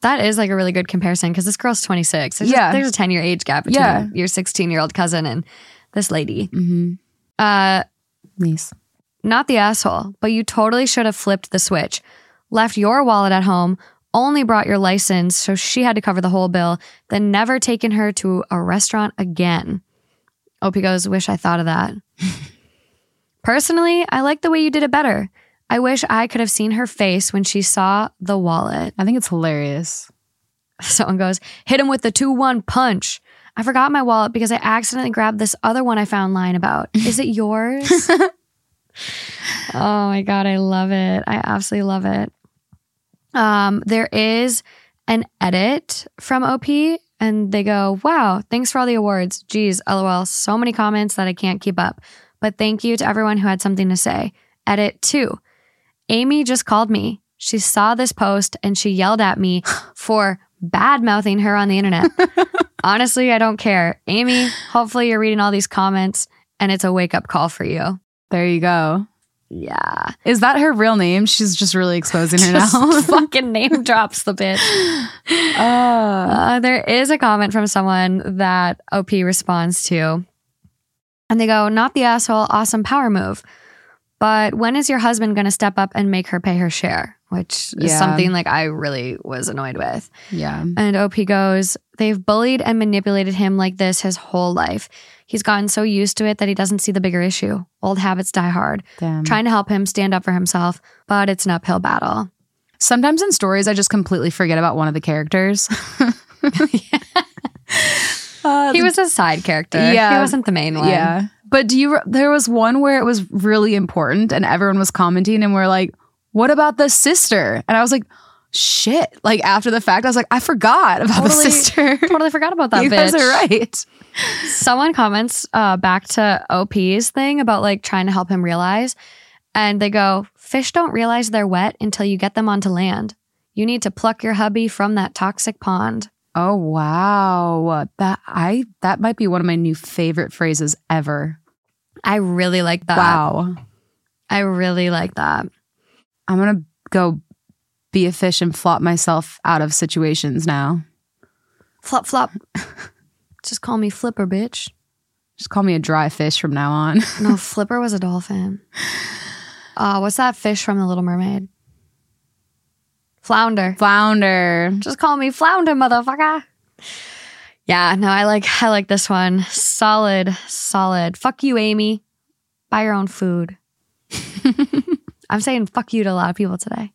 That is like a really good comparison because this girl's 26. There's Yeah. a, there's a 10 year age gap between Yeah. your 16 year old cousin and this lady. Mm-hmm. Uh, nice. not the asshole, but you totally should have flipped the switch. Left your wallet at home, only brought your license, so she had to cover the whole bill, then never taken her to a restaurant again. OP goes, Wish I thought of that. Personally, I like the way you did it better. I wish I could have seen her face when she saw the wallet. I think it's hilarious. Someone goes, Hit him with the 2 1 punch. I forgot my wallet because I accidentally grabbed this other one I found lying about. Is it yours? oh my god, I love it. I absolutely love it. Um, there is an edit from OP, and they go, "Wow, thanks for all the awards. Geez, lol, so many comments that I can't keep up. But thank you to everyone who had something to say." Edit two. Amy just called me. She saw this post and she yelled at me for bad mouthing her on the internet. Honestly, I don't care. Amy, hopefully you're reading all these comments and it's a wake up call for you. There you go. Yeah. Is that her real name? She's just really exposing her Just now. fucking name drops the bitch. uh, Uh, there is a comment from someone that OP responds to. And they go, Not the asshole, awesome power move. But when is your husband going to step up and make her pay her share? Which is Yeah. something like I really was annoyed with. yeah. And OP goes, They've bullied and manipulated him like this his whole life. He's gotten so used to it that he doesn't see the bigger issue. Old habits die hard. Damn. Trying to help him stand up for himself, but it's an uphill battle. Sometimes in stories, I just completely forget about one of the characters. Uh, He was a side character. Yeah. He wasn't the main one. Yeah. But do you, there was one where it was really important and everyone was commenting and we're like, what about the sister? And I was like, shit. Like after the fact, I was like, I forgot about Totally- the sister. Totally forgot about that you bitch. guys are right. Someone comments uh, back to OP's thing about like trying to help him realize. And they go, Fish don't realize they're wet until you get them onto land. You need to pluck your hubby from that toxic pond. Oh wow. That I that might be one of my new favorite phrases ever. I really like that. wow. I really like that. I'm gonna go be a fish and flop myself out of situations now. Flop, flop. Just call me Flipper, bitch. Just call me a dry fish from now on. No, Flipper was a dolphin. Uh, what's that fish from The Little Mermaid? Flounder. Flounder. Just call me Flounder, motherfucker. Yeah, no, I like I like this one. Solid, solid. Fuck you, Amy. Buy your own food. I'm saying fuck you to a lot of people today.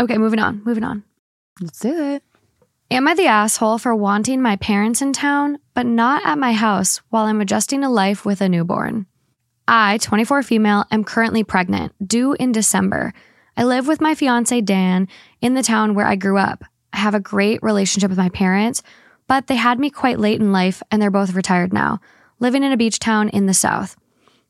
Okay, moving on, moving on. Let's do it. Am I the asshole for wanting my parents in town, but not at my house while I'm adjusting to life with a newborn? I, 24 female, am currently pregnant, due in December. I live with my fiance Dan in the town where I grew up. I have a great relationship with my parents, but they had me quite late in life and they're both retired now, living in a beach town in the south.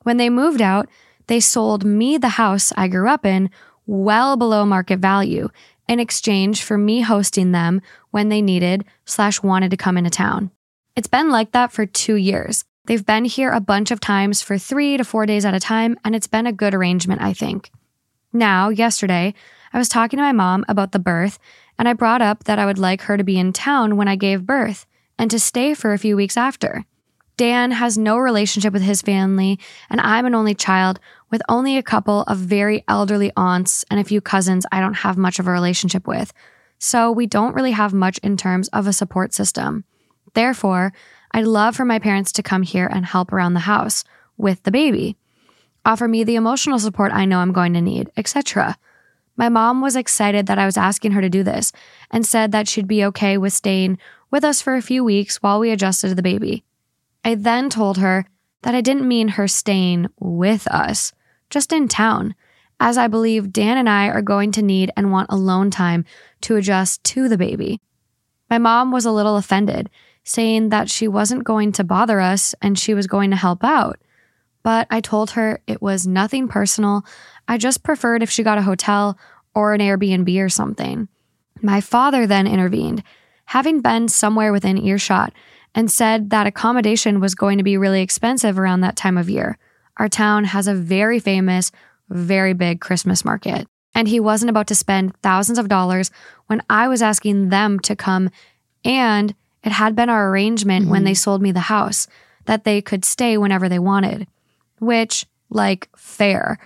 When they moved out, they sold me the house I grew up in well below market value in exchange for me hosting them when they needed slash wanted to come into town. It's been like that for two years. They've been here a bunch of times for three to four days at a time, and it's been a good arrangement, I think. Now, yesterday, I was talking to my mom about the birth, and I brought up that I would like her to be in town when I gave birth and to stay for a few weeks after. Dan has no relationship with his family, and I'm an only child with only a couple of very elderly aunts and a few cousins I don't have much of a relationship with. So we don't really have much in terms of a support system. Therefore, I'd love for my parents to come here and help around the house with the baby, offer me the emotional support I know I'm going to need, etc. My mom was excited that I was asking her to do this and said that she'd be okay with staying with us for a few weeks while we adjusted to the baby. I then told her that I didn't mean her staying with us, just in town, as I believe Dan and I are going to need and want alone time to adjust to the baby. My mom was a little offended, saying that she wasn't going to bother us and she was going to help out. But I told her it was nothing personal. I just preferred if she got a hotel or an Airbnb or something. My father then intervened, having been somewhere within earshot, and said that accommodation was going to be really expensive around that time of year. Our town has a very famous, very big Christmas market. And he wasn't about to spend thousands of dollars when I was asking them to come. And it had been our arrangement mm-hmm. when they sold me the house that they could stay whenever they wanted, which, like, fair.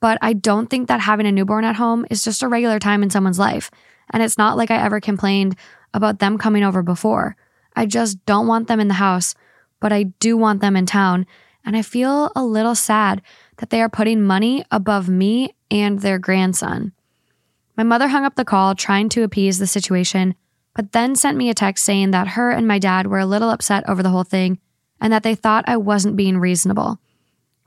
But I don't think that having a newborn at home is just a regular time in someone's life. And it's not like I ever complained about them coming over before. I just don't want them in the house, but I do want them in town. And I feel a little sad that they are putting money above me and their grandson. My mother hung up the call trying to appease the situation, but then sent me a text saying that her and my dad were a little upset over the whole thing and that they thought I wasn't being reasonable.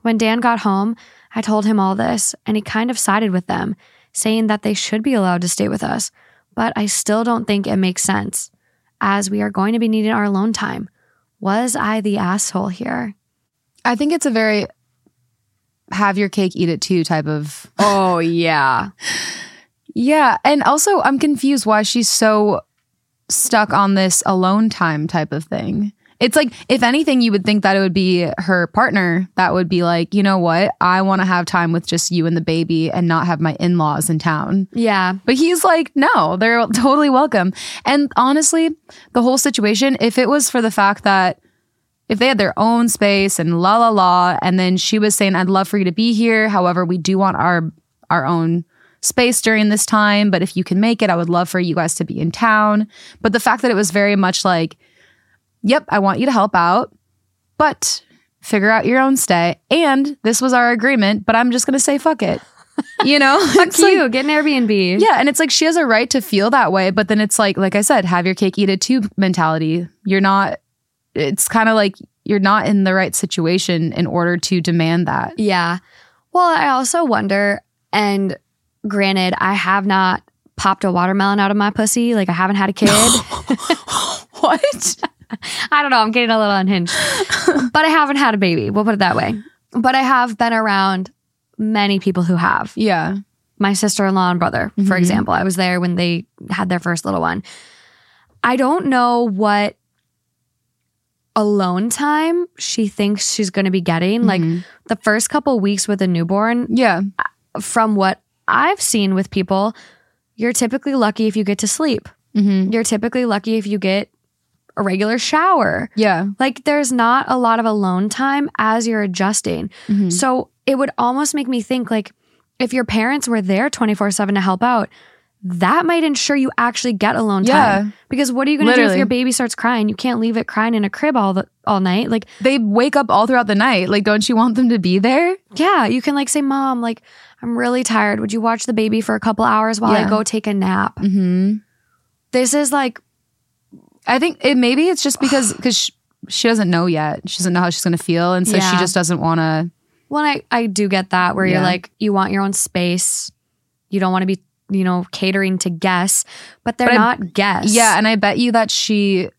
When Dan got home, I told him all this, and he kind of sided with them, saying that they should be allowed to stay with us, but I still don't think it makes sense, as we are going to be needing our alone time. Was I the asshole here? I think it's a very have your cake, eat it too type of. Oh, yeah. yeah. And also, I'm confused why she's so stuck on this alone time type of thing. It's like, if anything, you would think that it would be her partner that would be like, you know what? I want to have time with just you and the baby and not have my in laws in town. Yeah. But he's like, no, they're totally welcome. And honestly, the whole situation, if it was for the fact that if they had their own space and la la la, and then she was saying, I'd love for you to be here. However, we do want our our own space during this time, but if you can make it, I would love for you guys to be in town. But the fact that it was very much like, yep, I want you to help out, but figure out your own stay. And this was our agreement, but I'm just gonna say fuck it. You know, fuck you, like, get an Airbnb. Yeah, and it's like she has a right to feel that way, but then it's like, like I said, have your cake, eat it too mentality. You're not it's kind of like you're not in the right situation in order to demand that. Yeah. Well, I also wonder, and granted, I have not popped a watermelon out of my pussy. Like I haven't had a kid. what? I don't know. I'm getting a little unhinged. but I haven't had a baby. We'll put it that way. But I have been around many people who have. Yeah. My sister in law and brother, mm-hmm. for example. I was there when they had their first little one. I don't know what alone time she thinks she's going to be getting. Mm-hmm. Like the first couple weeks with a newborn. Yeah. From what I've seen with people, you're typically lucky if you get to sleep. Mm-hmm. You're typically lucky if you get a regular shower. Yeah. Like there's not a lot of alone time as you're adjusting. Mm-hmm. So it would almost make me think like if your parents were there 24 7 to help out, that might ensure you actually get alone yeah. time. Because what are you going to do if your baby starts crying? You can't leave it crying in a crib all the all night. Like they wake up all throughout the night. Like don't you want them to be there? Yeah, you can like say, "Mom, like I'm really tired. Would you watch the baby for a couple hours while I go take a nap? hmm This is like, I think it maybe it's just because because she, she doesn't know yet. She doesn't know how she's going to feel, and so Yeah. she just doesn't want to. well, I, I do get that where you're like, you want your own space. You don't want to be, you know, catering to guests, but they're But I- not guests. Yeah, and I bet you that she,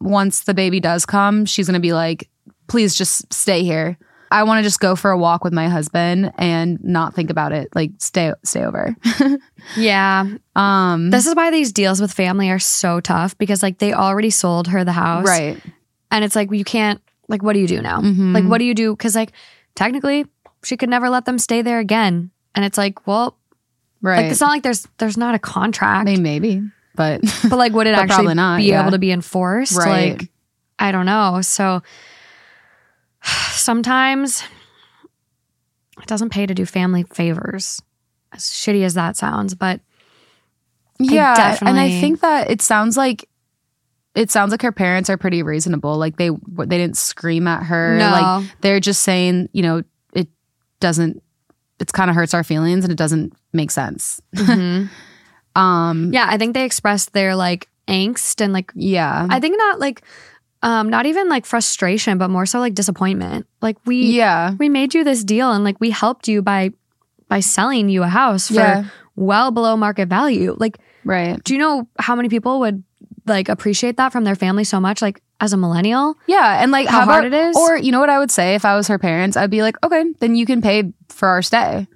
once the baby does come, she's going to be like, "Please just stay here. I want to just go for a walk with my husband and not think about it. Like stay stay over." Yeah. um, This is why these deals with family are so tough because like they already sold her the house. right. And it's like, you can't, like, what do you do now? Mhm. Like, what do you do? Because, like, technically, she could never let them stay there again. And it's like, well, Right. like, it's not like there's there's not a contract, mean, maybe, but but like, would it actually not, be yeah. able to be enforced? Right. Like, I don't know. So sometimes it doesn't pay to do family favors, as shitty as that sounds. But yeah, and I think that it sounds like it sounds like her parents are pretty reasonable. Like they they didn't scream at her. No. Like they're just saying, you know, it doesn't. It's kind of hurts our feelings, and it doesn't make sense. mhm. Um, yeah, I think they expressed their like angst and like yeah, I think not like um not even like frustration, but more so like disappointment. Like we yeah, we made you this deal and like we helped you by by selling you a house for Yeah. well below market value. Like right. do you know how many people would like appreciate that from their family so much like as a millennial? Yeah, and like How how, hard about- it is? Or you know what I would say if I was her parents, I'd be like, okay, then you can pay for our stay.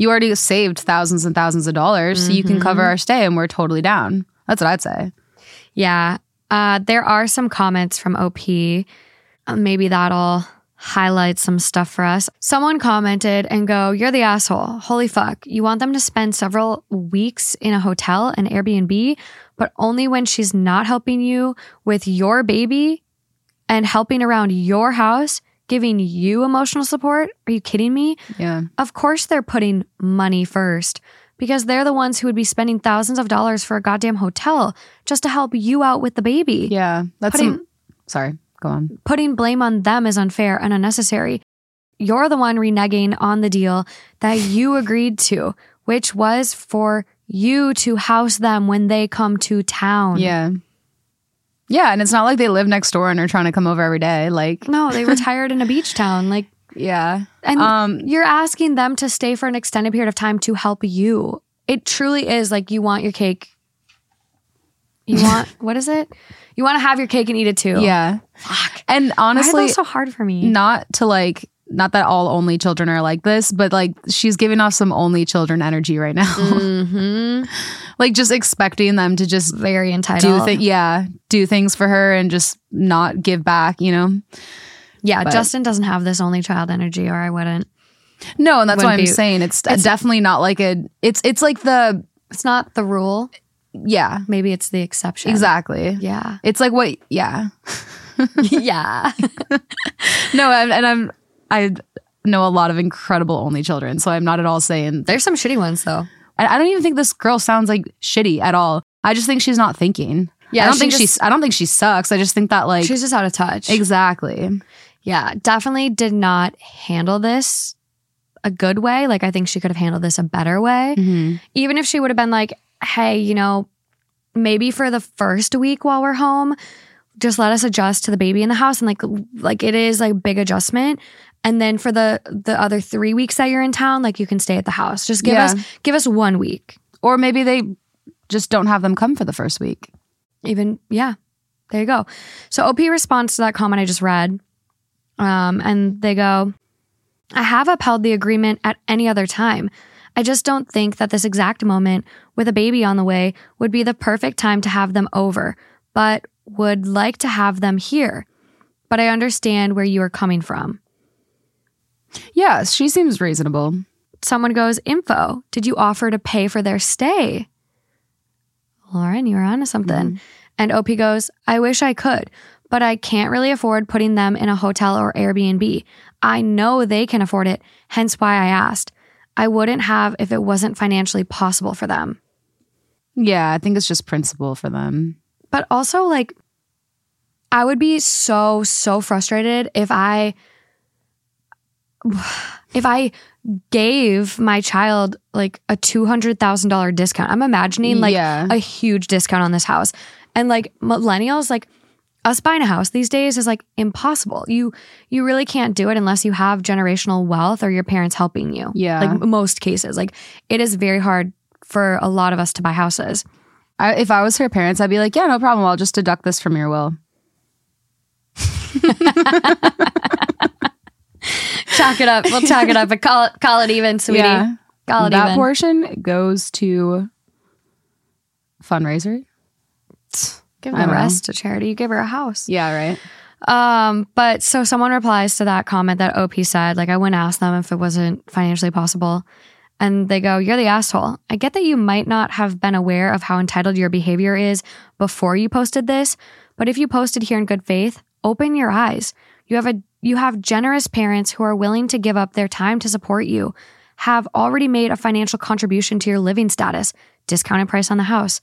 You already saved thousands and thousands of dollars, so you can cover our stay, and we're totally down. That's what I'd say. Yeah. Uh there are some comments from OP. Uh, maybe that'll highlight some stuff for us. Someone commented and go, You're the asshole. Holy fuck. You want them to spend several weeks in a hotel, an Airbnb, but only when she's not helping you with your baby and helping around your house, giving you emotional support? Are you kidding me? Yeah, Of course they're putting money first because they're the ones who would be spending thousands of dollars for a goddamn hotel just to help you out with the baby. yeah. That's Putting- some, sorry. Go on. Putting blame on them is unfair and unnecessary. You're the one reneging on the deal that you agreed to, which was for you to house them when they come to town. Yeah, yeah, and it's not like they live next door and are trying to come over every day. Like, No, they retired in a beach town. Like, yeah, and Um, you're asking them to stay for an extended period of time to help you. It truly is like you want your cake. You want what is it? You want to have your cake and eat it too. yeah. Fuck. And honestly, so hard for me? not to like not that all only children are like this but like she's giving off some only children energy right now hmm like just expecting them to just Very entitled. do yeah do things for her and just not give back you know yeah, but- Justin doesn't have this only child energy, or I wouldn't. no and that's why i'm be- saying it's, it's- definitely not like a it's it's like the It's not the rule. yeah Maybe it's the exception. exactly Yeah. it's like what yeah yeah. no and, and i'm i know a lot of incredible only children so i'm not at all saying There's some shitty ones though. I, I don't even think this girl sounds like shitty at all i just think she's not thinking Yeah, I don't she think just- she's. I don't think she sucks. I just think that like She's just out of touch. exactly. yeah, definitely did not handle this a good way. Like I think she could have handled this a better way. Mm-hmm. Even if she would have been like, "Hey, you know, maybe for the first week while we're home, just let us adjust to the baby in the house and like like it is like a big adjustment." And then for the the other 3 weeks that you're in town, like you can stay at the house. Just give Yeah. us give us 1 week. Or maybe they just don't have them come for the first week. even yeah there you go so op responds to that comment i just read um, and they go i have upheld the agreement at any other time i just don't think that this exact moment with a baby on the way would be the perfect time to have them over but would like to have them here but i understand where you are coming from Yeah, she seems reasonable. someone goes info did you offer to pay for their stay? Lauren you're onto something. Mm-hmm. And op goes i wish i could but i can't really afford putting them in a hotel or airbnb. I know they can afford it hence why i asked. I wouldn't have if it wasn't financially possible for them. Yeah, I think it's just principle for them. but also like i would be so so frustrated if i if I gave my child like a $200,000 discount, I'm imagining like Yeah. a huge discount on this house. And like millennials, like us buying a house these days is like impossible. You you really can't do it unless you have generational wealth or your parents helping you. Yeah. Like most cases. Like it is very hard for a lot of us to buy houses. I, if I was her parents, I'd be like, yeah, no problem. I'll just deduct this from your will. Chalk it up. We'll chalk it up, but call it call it even, sweetie. Yeah. Call it that even. portion goes to fundraiser. Give the don't know. rest to charity. You give her a house. Yeah, right. Um, but so someone replies to that comment that OP said, like I wouldn't ask them if it wasn't financially possible. And they go, You're the asshole. I get that you might not have been aware of how entitled your behavior is before you posted this, but if you posted here in good faith, open your eyes. You have a you have generous parents who are willing to give up their time to support you, have already made a financial contribution to your living status, discounted price on the house,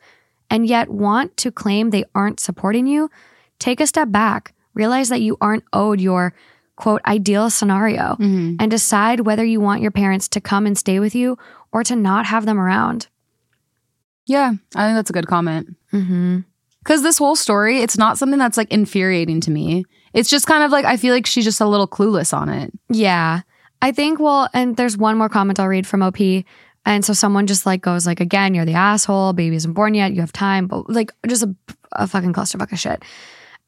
and yet want to claim they aren't supporting you. Take a step back, realize that you aren't owed your quote ideal scenario, and decide whether you want your parents to come and stay with you or to not have them around. Yeah, I think that's a good comment. Mm-hmm. Because this whole story, it's not something that's like infuriating to me. It's just kind of like I feel like she's just a little clueless on it. Yeah. I think well, and there's one more comment I'll read from OP. And so someone just like goes like, again, you're the asshole. Baby isn't born yet. You have time, but like just a, a fucking clusterfuck of shit.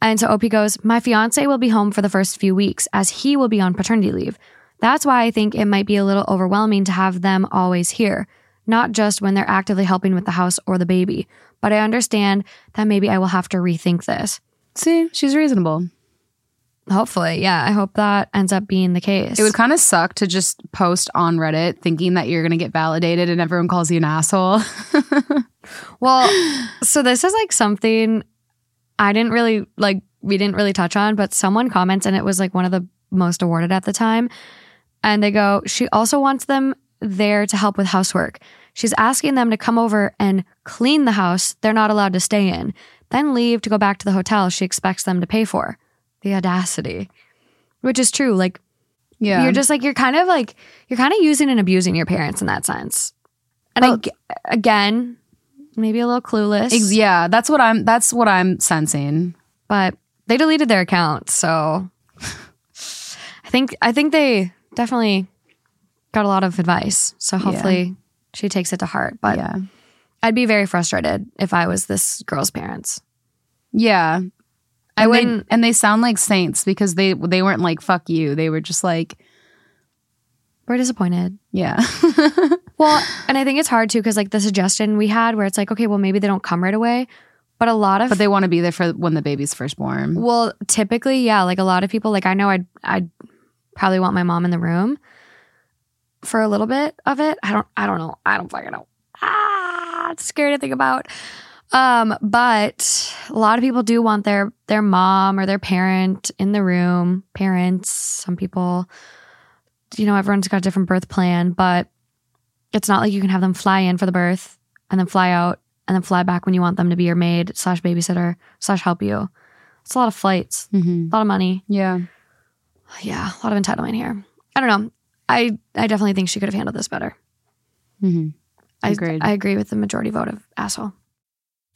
And so OP goes, my fiance will be home for the first few weeks as he will be on paternity leave. That's why I think it might be a little overwhelming to have them always here, not just when they're actively helping with the house or the baby. But I understand that maybe I will have to rethink this. See, she's reasonable. Hopefully, yeah. I hope that ends up being the case. It would kind of suck to just post on Reddit thinking that you're going to get validated and everyone calls you an asshole. Well, so this is like something I didn't really like, we didn't really touch on, but someone comments and it was like one of the most awarded at the time. And they go, she also wants them there to help with housework. She's asking them to come over and clean the house they're not allowed to stay in, then leave to go back to the hotel she expects them to pay for. The audacity, which is true. Like, yeah. you're just like, you're kind of like, you're kind of using and abusing your parents in that sense. And ag- again, maybe a little clueless. Ex- yeah, that's what I'm that's what I'm sensing. but they deleted their account so i think i think they definitely got a lot of advice so hopefully she takes it to heart but yeah. i'd be very frustrated if i was this girl's parents Yeah. I And they- wouldn't- and they sound like saints because they they weren't like fuck you. They were just like, we're disappointed yeah. well and i think it's hard too because like the suggestion we had where it's like okay well maybe they don't come right away but a lot of but they want to be there for when the baby's first born. Well, typically, yeah. Like a lot of people, like I know I'd I'd probably want my mom in the room for a little bit of it. I don't I don't know. I don't fucking know. Ah, it's scary to think about. Um, but a lot of people do want their their mom or their parent in the room. Parents, some people, you know, everyone's got a different birth plan, but it's not like you can have them fly in for the birth and then fly out and then fly back when you want them to be your maid slash babysitter slash help you. It's a lot of flights, Mm-hmm. a lot of money. Yeah. Yeah, a lot of entitlement here. I don't know. I I definitely think she could have handled this better. Mm-hmm. I. I agree with the majority vote of asshole.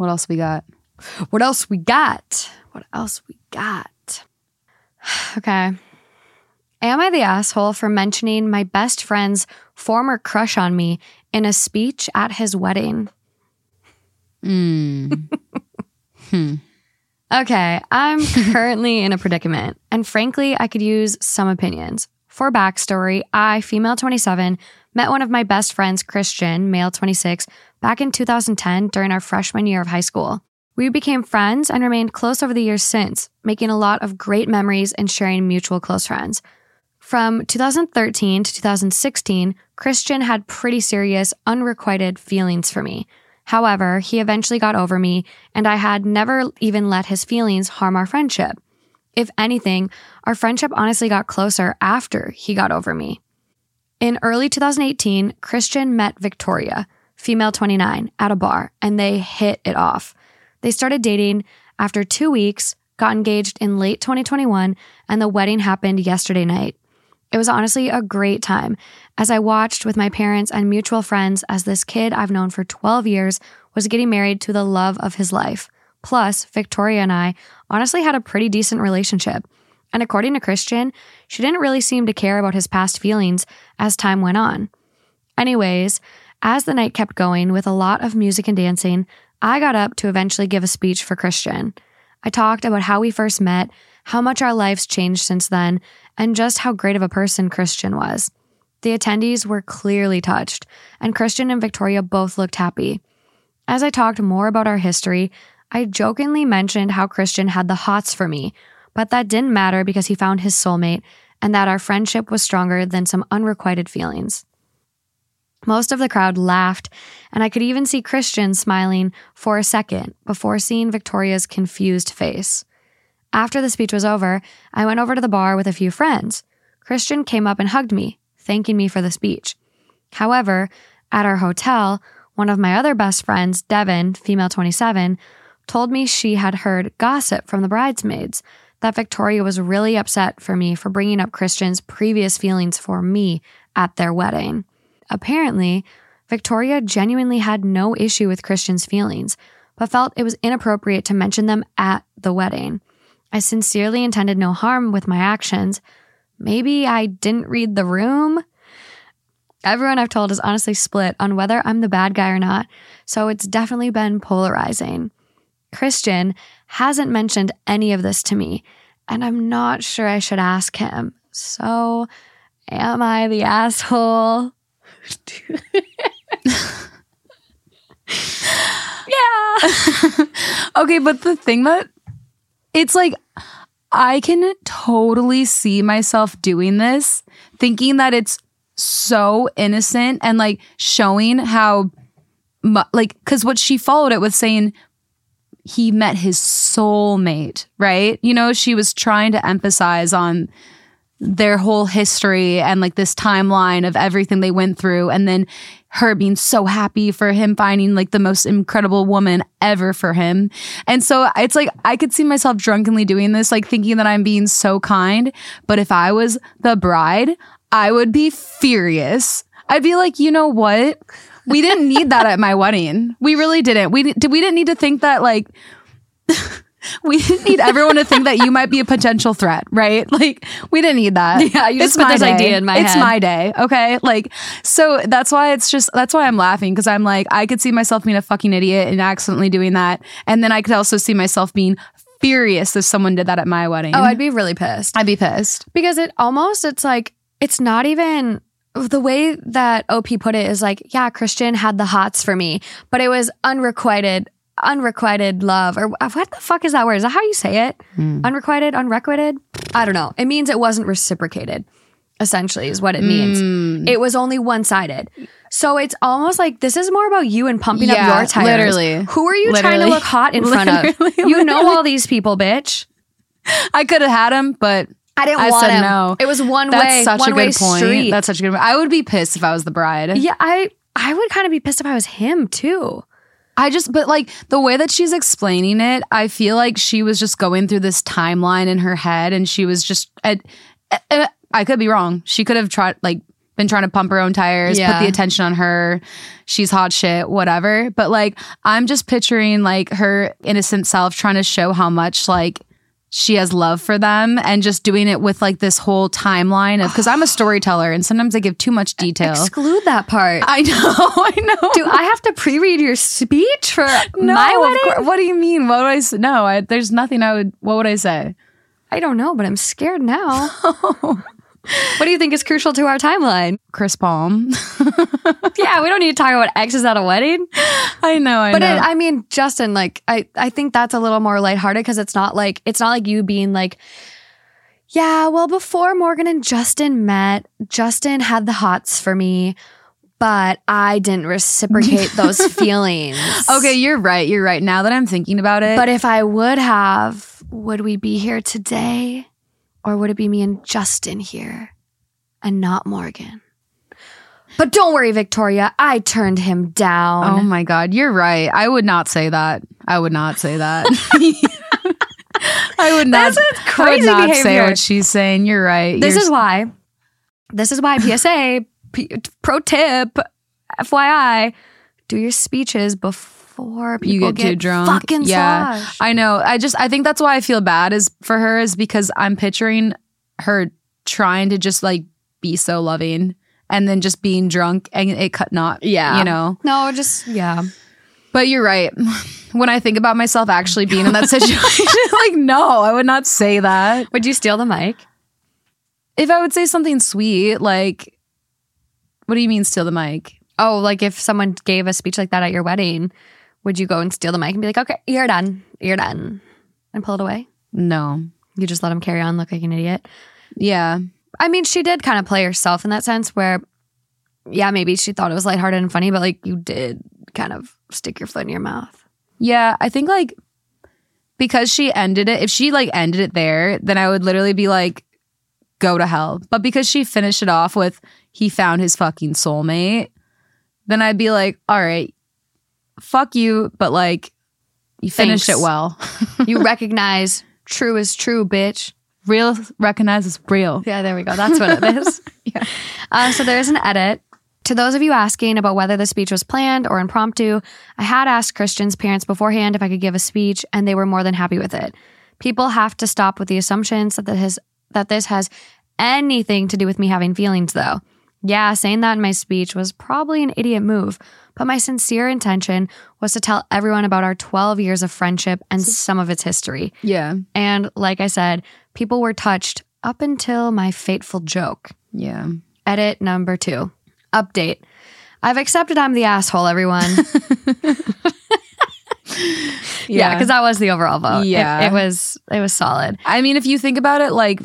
What else we got? What else we got? What else we got? Okay. Am I the asshole for mentioning my best friend's former crush on me in a speech at his wedding? Mm. hmm. Okay, I'm currently in a predicament, and frankly, I could use some opinions. For backstory, I, female 27, met one of my best friends, Christian, male 26, back in 2010 during our freshman year of high school. We became friends and remained close over the years since, making a lot of great memories and sharing mutual close friends. From 2013 to 2016, Christian had pretty serious, unrequited feelings for me. However, he eventually got over me, and I had never even let his feelings harm our friendship. If anything, our friendship honestly got closer after he got over me. In early 2018, Christian met Victoria, female 29, at a bar, and they hit it off. They started dating after two weeks, got engaged in late 2021, and the wedding happened yesterday night. It was honestly a great time as I watched with my parents and mutual friends as this kid I've known for 12 years was getting married to the love of his life. Plus, Victoria and I honestly had a pretty decent relationship. And according to Christian, she didn't really seem to care about his past feelings as time went on. Anyways, as the night kept going with a lot of music and dancing, I got up to eventually give a speech for Christian. I talked about how we first met, how much our lives changed since then, and just how great of a person Christian was. The attendees were clearly touched, and Christian and Victoria both looked happy. As I talked more about our history, I jokingly mentioned how Christian had the hots for me, but that didn't matter because he found his soulmate and that our friendship was stronger than some unrequited feelings. Most of the crowd laughed, and I could even see Christian smiling for a second before seeing Victoria's confused face. After the speech was over, I went over to the bar with a few friends. Christian came up and hugged me, thanking me for the speech. However, at our hotel, one of my other best friends, Devin, female 27, told me she had heard gossip from the bridesmaids that Victoria was really upset for me for bringing up Christian's previous feelings for me at their wedding. Apparently, Victoria genuinely had no issue with Christian's feelings, but felt it was inappropriate to mention them at the wedding. I sincerely intended no harm with my actions. Maybe I didn't read the room? Everyone I've told is honestly split on whether I'm the bad guy or not, so it's definitely been polarizing. Christian hasn't mentioned any of this to me, and I'm not sure I should ask him. So, am I the asshole? yeah. Okay, but the thing that it's like I can totally see myself doing this, thinking that it's so innocent and like showing how like cuz what she followed it with saying he met his soulmate, right? You know, she was trying to emphasize on their whole history and like this timeline of everything they went through and then her being so happy for him finding like the most incredible woman ever for him. And so it's like I could see myself drunkenly doing this like thinking that I'm being so kind, but if I was the bride, I would be furious. I'd be like, "You know what? We didn't need that at my wedding. We really didn't. We did we didn't need to think that like we didn't need everyone to think that you might be a potential threat, right? Like we didn't need that. Yeah, you just put this day. idea in my It's head. my day, okay? Like so that's why it's just that's why I'm laughing because I'm like I could see myself being a fucking idiot and accidentally doing that, and then I could also see myself being furious if someone did that at my wedding. Oh, I'd be really pissed. I'd be pissed. because it almost it's like it's not even the way that OP put it is like, yeah, Christian had the hots for me, but it was unrequited, unrequited love, or what the fuck is that word? Is that how you say it? Hmm. Unrequited, unrequited? I don't know. It means it wasn't reciprocated. Essentially, is what it means. Hmm. It was only one sided. So it's almost like this is more about you and pumping Yeah, up your tires. literally. Who are you trying to look hot in front of? Literally, You know all these people, bitch. I could have had him, but I didn't I want said him. no. It was one That's way, such a good point. street. That's such a good. I would be pissed if I was the bride. Yeah, I I would kind of be pissed if I was him too. I just, but like the way that she's explaining it, I feel like she was just going through this timeline in her head, and she was just. I, I, I could be wrong. She could have tried, like, been trying to pump her own tires, Yeah. put the attention on her. She's hot shit, whatever. But like, I'm just picturing like her innocent self trying to show how much like she has love for them and just doing it with like this whole timeline of because I'm a storyteller and sometimes I give too much detail. Exclude that part. I know, I know. Do I have to pre-read your speech for no, my wedding? What do you mean? What would I say? No, I, there's nothing I would. What would I say? I don't know, but I'm scared now. what do you think is crucial to our timeline? Chris Palm. Yeah, we don't need to talk about exes at a wedding. I know, I But know. it, I mean, Justin, like, I, I think that's a little more lighthearted because it's not like it's not like you being like, yeah, well, before Morgan and Justin met, Justin had the hots for me, but I didn't reciprocate those feelings. okay, you're right. You're right. Now that I'm thinking about it, But if I would have, would we be here today? Or would it be me and Justin here and not Morgan? But don't worry, Victoria, I turned him down. oh my god, you're right. I would not say that. I would not say that. I would not. That's what's I would crazy not say what she's saying. You're right. This You're is why. This is why PSA P- pro tip FYI do your speeches before people you get, too drunk. Fucking yeah. I know. I just I think that's why I feel bad is for her is because I'm picturing her trying to just like be so loving and then just being drunk and it cut not. Yeah. you know. no, just yeah. But you're right. When I think about myself actually being in that situation, like no, I would not say that. Would you steal the mic? If I would say something sweet, like, what do you mean steal the mic? Oh, like if someone gave a speech like that at your wedding, would you go and steal the mic and be like, "Okay, you're done, you're done," and pull it away? No. You just let him carry on, look like an idiot. Yeah. I mean, she did kind of play herself in that sense, where, yeah, maybe she thought it was lighthearted and funny, but like you did kind of stick your foot in your mouth. Yeah. I think like because she ended it, if she like ended it there, then I would literally be like, go to hell. But because she finished it off with he found his fucking soulmate, then I'd be like, all right, fuck you, but like you finished Thanks. it well. You recognize true is true, bitch. real recognizes real. Yeah, there we go. That's what it is. Yeah. Uh, so there is an edit. To those of you asking about whether the speech was planned or impromptu, I had asked Christian's parents beforehand if I could give a speech, and they were more than happy with it. People have to stop with the assumptions that this has, that this has anything to do with me having feelings, though. Yeah, saying that in my speech was probably an idiot move, but my sincere intention was to tell everyone about our 12 years of friendship and some of its history. Yeah. And like I said, people were touched up until my fateful joke. Yeah. Edit number two. Update. I've accepted I'm the asshole, everyone. yeah, because that was the overall vote. It- Yeah. it, was it was solid. I mean, if you think about it, like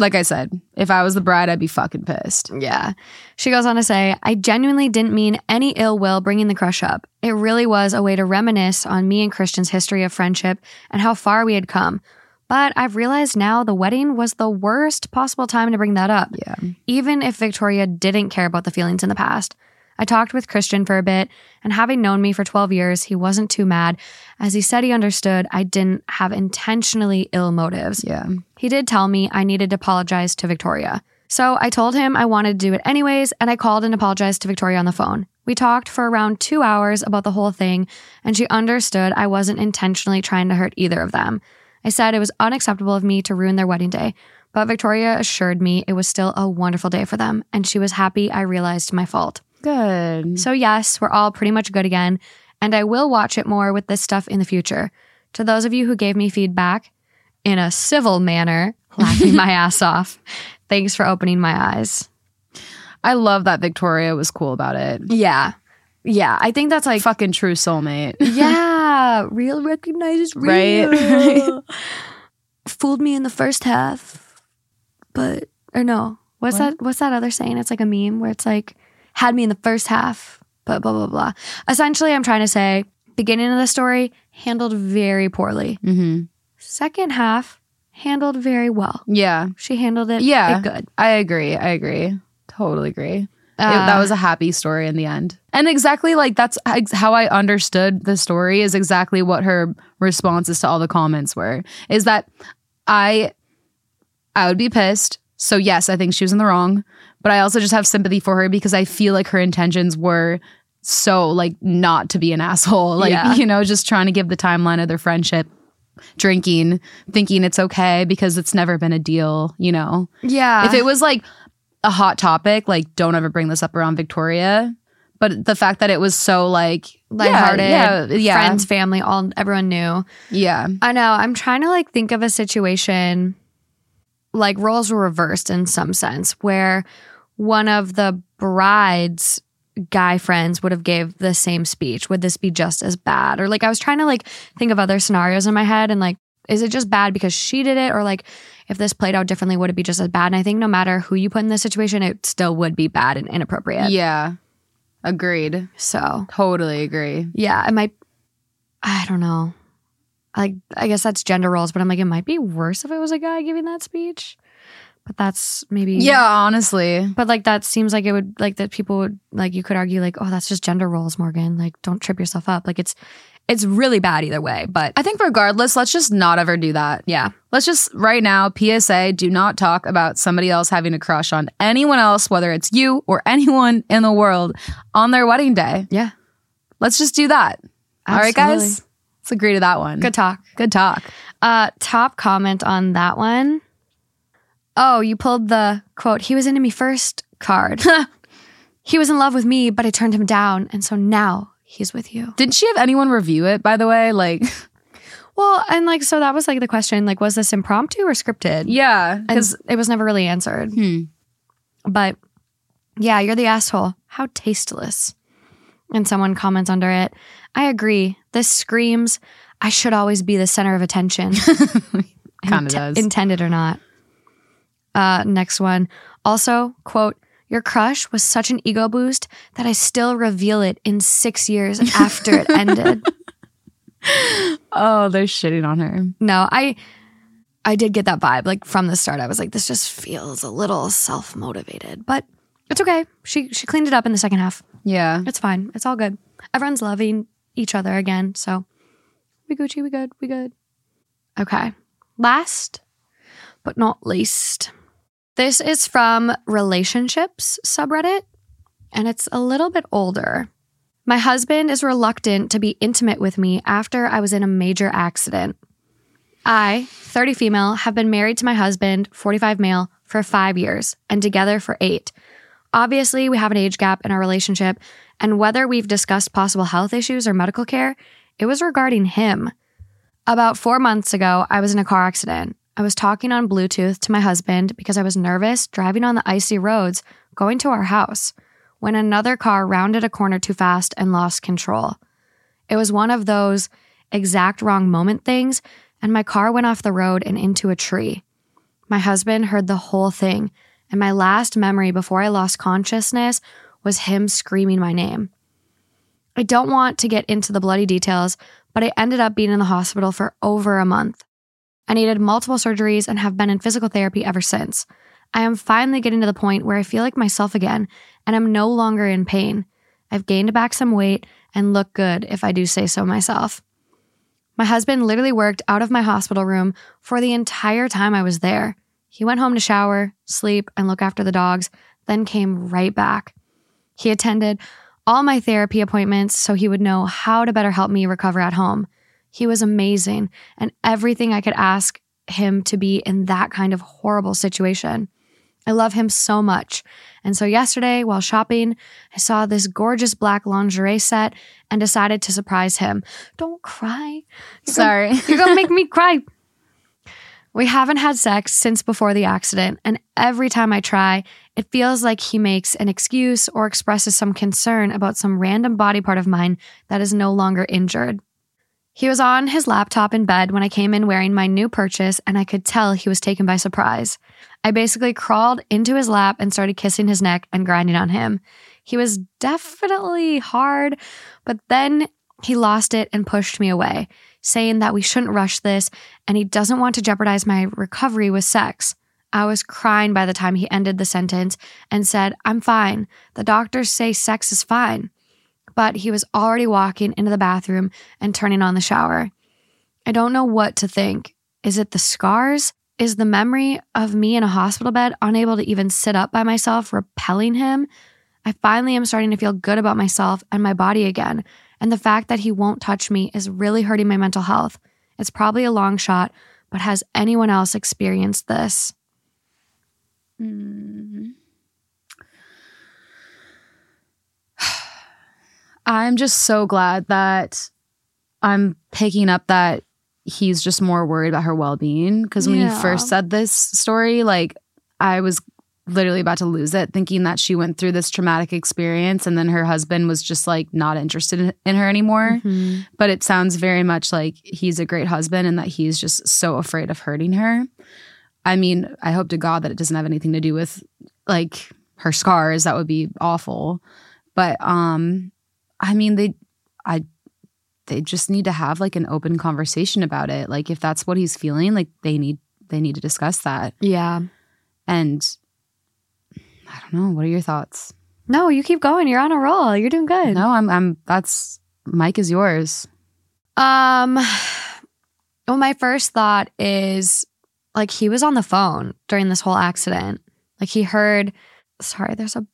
like I said, if I was the bride, I'd be fucking pissed. Yeah. She goes on to say, I genuinely didn't mean any ill will bringing the crush up. It really was a way to reminisce on me and Christian's history of friendship and how far we had come. But I've realized now the wedding was the worst possible time to bring that up. Yeah. even if Victoria didn't care about the feelings in the past. I talked with Christian for a bit, and having known me for 12 years, he wasn't too mad, as he said he understood I didn't have intentionally ill motives. Yeah. He did tell me I needed to apologize to Victoria. So I told him I wanted to do it anyways, and I called and apologized to Victoria on the phone. We talked for around two hours about the whole thing, and she understood I wasn't intentionally trying to hurt either of them. I said it was unacceptable of me to ruin their wedding day, but Victoria assured me it was still a wonderful day for them, and she was happy I realized my fault. Good. So, yes, we're all pretty much good again, and I will watch it more with this stuff in the future. To those of you who gave me feedback in a civil manner, laughing my ass off, thanks for opening my eyes. I love that Victoria was cool about it. Yeah. Yeah. I think that's like, Fucking true soulmate. yeah, real recognizes Right? real. Fooled me in the first half, but, or no. What's What? that? What's that other saying? It's like a meme where it's like, had me in the first half, but blah, blah, blah. Essentially, I'm trying to say, beginning of the story handled very poorly. hmm Second half handled very well. Yeah. She handled it, Yeah. good. I agree. I agree. Totally agree. It- Uh, that was a happy story in the end. And exactly like that's how I understood the story is exactly what her responses to all the comments were. Is that I I would be pissed. So yes, I think she was in the wrong, but I also just have sympathy for her because I feel like her intentions were so like not to be an asshole. Like, Yeah. you know, just trying to give the timeline of their friendship drinking, thinking it's okay because it's never been a deal, you know. Yeah. if it was like a hot topic, like don't ever bring this up around Victoria. But the fact that it was so like lighthearted, yeah, yeah, yeah, friends, family, all everyone knew. yeah. I know. I'm trying to like think of a situation like roles were reversed in some sense where one of the bride's guy friends would have gave the same speech. Would this be just as bad? Or like I was trying to like think of other scenarios in my head and like is it just bad because she did it or like if this played out differently would it be just as bad? And I think no matter who you put in this situation it still would be bad and inappropriate. Yeah. Agreed. So, Totally agree. yeah, it might I don't know. Like I guess that's gender roles, but I'm like it might be worse if it was a guy giving that speech. But that's maybe Yeah, honestly. But like that seems like it would like that people would like you could argue like oh that's just gender roles, Morgan. Like don't trip yourself up. Like it's it's really bad either way. But I think regardless, let's just not ever do that. yeah, Let's just right now, PSA, do not talk about somebody else having a crush on anyone else, whether it's you or anyone in the world, on their wedding day. yeah, Let's just do that. All right, guys? Let's agree to that one. good talk. Good talk. Uh, top comment on that one. Oh, you pulled the quote. He was into me first card. he was in love with me, but I turned him down, and so now he's with you. Didn't she have anyone review it, by the way? Like, Well, and like so that was like the question. Like, was this impromptu or scripted? yeah. Because it was never really answered. Hmm. But yeah, you're the asshole. How tasteless. And someone comments under it. I agree. This screams, I should always be the center of attention. Kinda Int- does. Intended or not. Uh, next one. Also, quote, your crush was such an ego boost that I still reveal it in six years after it ended. oh, they're shitting on her. No, I I did get that vibe like from the start. I was like, this just feels a little self motivated, but it's okay. She she cleaned it up in the second half. Yeah. It's fine. It's all good. Everyone's loving each other again, so we Gucci, we good, we good. Okay. Last but not least, this is from relationships subreddit, and it's a little bit older. My husband is reluctant to be intimate with me after I was in a major accident. I, 30 female, have been married to my husband, 45 male, for five years and together for eight. Obviously, we have an age gap in our relationship, and whether we've discussed possible health issues or medical care, it was regarding him. About four months ago, I was in a car accident. I was talking on Bluetooth to my husband because I was nervous driving on the icy roads going to our house when another car rounded a corner too fast and lost control. It was one of those exact wrong moment things, and my car went off the road and into a tree. My husband heard the whole thing, and my last memory before I lost consciousness was him screaming my name. I don't want to get into the bloody details, but I ended up being in the hospital for over a month. I needed multiple surgeries and have been in physical therapy ever since. I am finally getting to the point where I feel like myself again and I'm no longer in pain. I've gained back some weight and look good if I do say so myself. My husband literally worked out of my hospital room for the entire time I was there. He went home to shower, sleep, and look after the dogs, then came right back. He attended all my therapy appointments so he would know how to better help me recover at home. He was amazing and everything I could ask him to be in that kind of horrible situation. I love him so much. And so yesterday, while shopping, I saw this gorgeous black lingerie set and decided to surprise him. Don't cry. You're Sorry. Gonna, you're gonna make me cry. We haven't had sex since before the accident, and every time I try, it feels like he makes an excuse or expresses some concern about some random body part of mine that is no longer injured. He was on his laptop in bed when I came in wearing my new purchase, and I could tell he was taken by surprise. I basically crawled into his lap and started kissing his neck and grinding on him. He was definitely hard, but then he lost it and pushed me away, saying that we shouldn't rush this and he doesn't want to jeopardize my recovery with sex. I was crying by the time he ended the sentence and said, I'm fine. The doctors say sex is fine. But he was already walking into the bathroom and turning on the shower. I don't know what to think. Is it the scars? Is the memory of me in a hospital bed, unable to even sit up by myself, repelling him? I finally am starting to feel good about myself and my body again. And the fact that he won't touch me is really hurting my mental health. It's probably a long shot, but has anyone else experienced this? Hmm. I'm just so glad that I'm picking up that he's just more worried about her well being. Because when Yeah. he first said this story, like I was literally about to lose it, thinking that she went through this traumatic experience and then her husband was just like not interested in, her anymore. Mhm. But it sounds very much like he's a great husband and that he's just so afraid of hurting her. I mean, I hope to God that it doesn't have anything to do with like her scars. That would be awful. But um I mean they I they just need to have like an open conversation about it. Like if that's what he's feeling, like they need they need to discuss that. Yeah. And I don't know, what are your thoughts? No, you keep going. You're on a roll. You're doing good. No, I'm I'm that's mic is yours. Um, well, my first thought is like he was on the phone during this whole accident. Like he heard, sorry, there's a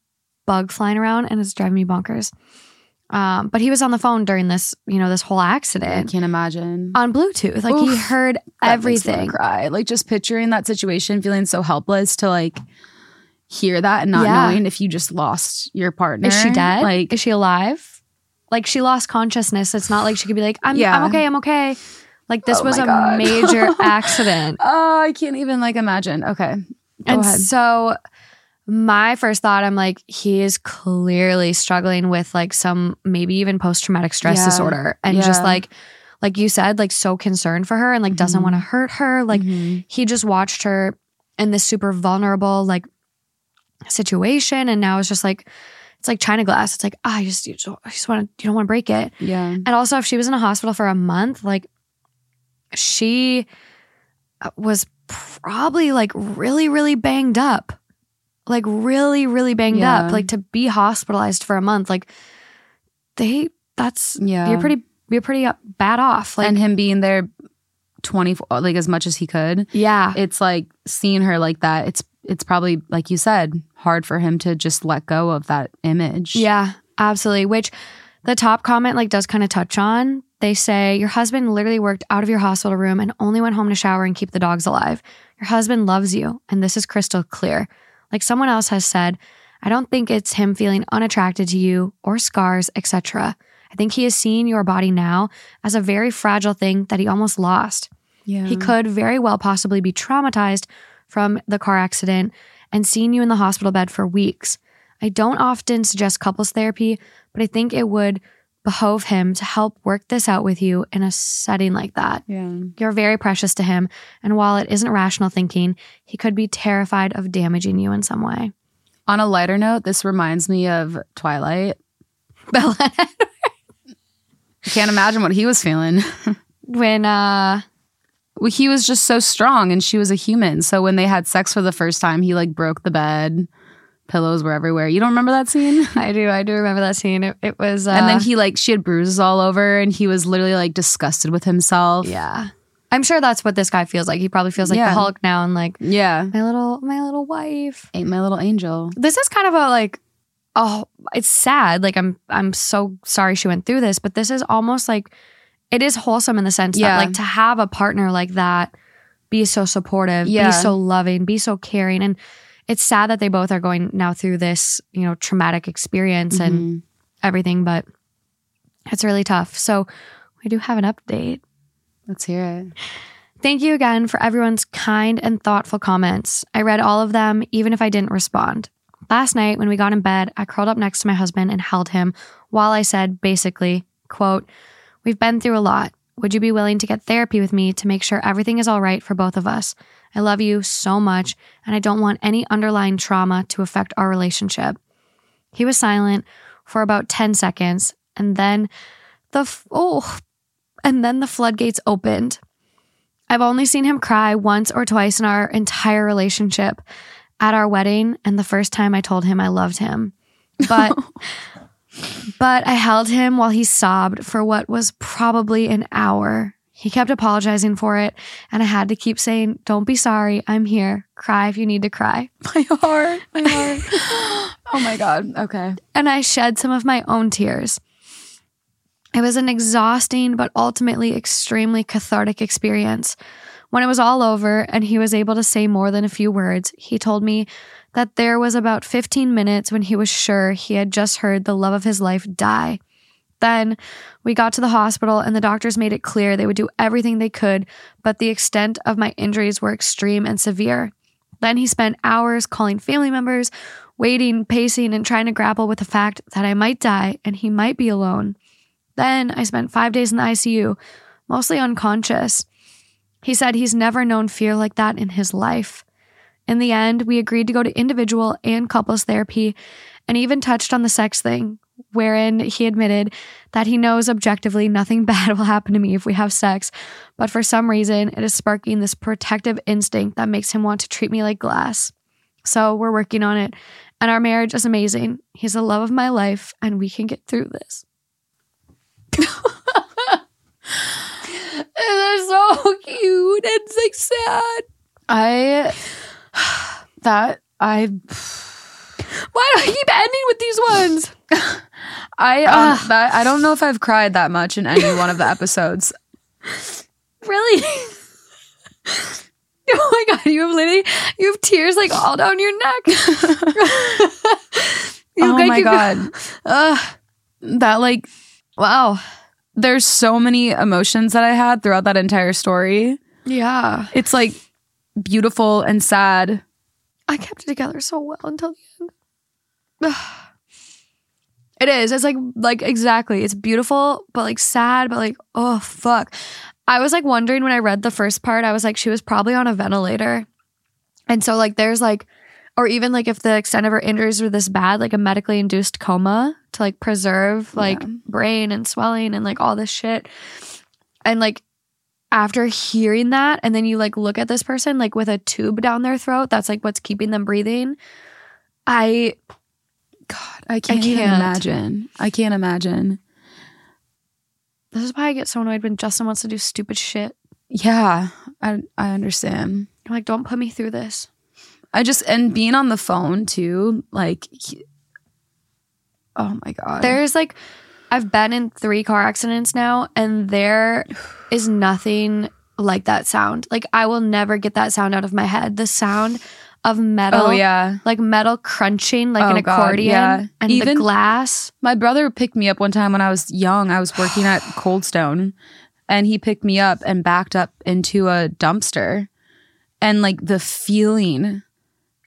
bug flying around and it's driving me bonkers. Um, but he was on the phone during this, you know, this whole accident. I can't imagine. on Bluetooth. Like he Oof. heard makes me everything. cry. Like just picturing that situation, feeling so helpless to like hear that and not Yeah. knowing if you just lost your partner. Is she dead? Like is she alive? Like she lost consciousness. It's not like she could be like, I'm, Yeah. I'm okay, I'm okay. Like this Oh was a God. major accident. oh, I can't even like imagine. Okay. Go and ahead. so my first thought, I'm like, he is clearly struggling with like some maybe even post traumatic stress Yeah. disorder. And just like, like you said, like so concerned for her and like doesn't Mhm. want to hurt her. Like Mhm. he just watched her in this super vulnerable like situation. And now it's just like, it's like China glass. It's like, ah, you just, you just, just want to, you don't want to break it. yeah. And also, if she was in a hospital for a month, like she uh, was probably like really, really banged up. Like really, really banged Yeah. up. Like to be hospitalized for a month, like they, that's, Yeah. you're pretty, you're pretty bad off. Like, and him being there 24 uh, like as much as he could. yeah. It's like seeing her like that. It's it's probably like you said, hard for him to just let go of that image. Yeah, absolutely. Which the top comment like does kind of touch on. They say your husband literally worked out of your hospital room and only went home to shower and keep the dogs alive. Your husband loves you, and this is crystal clear. Like someone else has said, I don't think it's him feeling unattracted to you or scars, etc. I think he is seeing your body now as a very fragile thing that he almost lost. Yeah. He could very well possibly be traumatized from the car accident and seeing you in the hospital bed for weeks. I don't often suggest couples therapy, but I think it would behove him to help work this out with you in a setting like that. Yeah. You're very precious to him, and while it isn't rational thinking, he could be terrified of damaging you in some way. On a lighter note, this reminds me of Twilight. Bella, I can't imagine what he was feeling. when uh he was just so strong and she was a human. So when they had sex for the first time, he like broke the bed. Pillows were everywhere. You don't remember that scene? I do, I do remember that scene. It, it was, uh, and then he like she had bruises all over and he was literally like disgusted with himself. yeah. I'm sure that's what this guy feels like. He probably feels like Yeah. the Hulk now, and like Yeah. my little, my little wife. Ain't my little angel. this is kind of a like oh it's sad like i'm i'm so sorry she went through this but this is almost like it is wholesome in the sense Yeah. that like to have a partner like that be so supportive Yeah. be so loving be so caring and it's sad that they both are going now through this you know traumatic experience and Mhm. everything but it's really tough so we do have an update Let's hear it. Thank you again for everyone's kind and thoughtful comments. I read all of them, even if I didn't respond. Last night, when we got in bed, I curled up next to my husband and held him while I said, basically, quote, We've been through a lot. Would you be willing to get therapy with me to make sure everything is all right for both of us? I love you so much, and I don't want any underlying trauma to affect our relationship. He was silent for about 10 seconds, and then the, f- oh, and then the floodgates opened. I've only seen him cry once or twice in our entire relationship at our wedding and the first time I told him I loved him. But but I held him while he sobbed for what was probably an hour. He kept apologizing for it and I had to keep saying, "Don't be sorry. I'm here. Cry if you need to cry." My heart. My heart. oh my God. Okay. and I shed some of my own tears. It was an exhausting but ultimately extremely cathartic experience. When it was all over and he was able to say more than a few words, he told me that there was about 15 minutes when he was sure he had just heard the love of his life die. Then we got to the hospital, and the doctors made it clear they would do everything they could, but the extent of my injuries were extreme and severe. Then he spent hours calling family members, waiting, pacing, and trying to grapple with the fact that I might die and he might be alone. Then I spent five days in the ICU, mostly unconscious. He said he's never known fear like that in his life. In the end, we agreed to go to individual and couples therapy and even touched on the sex thing, wherein he admitted that he knows objectively nothing bad will happen to me if we have sex, but for some reason it is sparking this protective instinct that makes him want to treat me like glass. So we're working on it, and our marriage is amazing. He's the love of my life, and we can get through this. They're so cute. It's like sad. I that I Why do I keep ending with these ones? I um, that I don't know if I've cried that much in any one of the episodes. Really? oh my god, you have literally you have tears like all down your neck. You oh my god. Ugh. that like Wow. there's so many emotions that I had throughout that entire story. Yeah. It's like beautiful and sad. I kept it together so well until the end. it is. It's like like exactly. It's beautiful, but like sad, but like oh fuck. I was like wondering when I read the first part, I was like, she was probably on a ventilator. And so like there's like or even like if the extent of her injuries were this bad, like a medically induced coma to like preserve like Yeah. brain and swelling and like all this shit. And like after hearing that, and then you like look at this person like with a tube down their throat, that's like what's keeping them breathing. I God, I can't, even can't. imagine. I can't imagine. this is why I get so annoyed when Justin wants to do stupid shit. Yeah, I I understand. I'm like, don't put me through this. I just and being on the phone too, like he- Oh my god. There's like, I've been in three car accidents now, and there is nothing like that sound. Like, I will never get that sound out of my head. The sound of metal. Oh yeah. Like metal crunching like Oh, an God, accordion yeah. and the Even- glass. My brother picked me up one time when I was young. I was working at Coldstone and he picked me up and backed up into a dumpster. And like the feeling,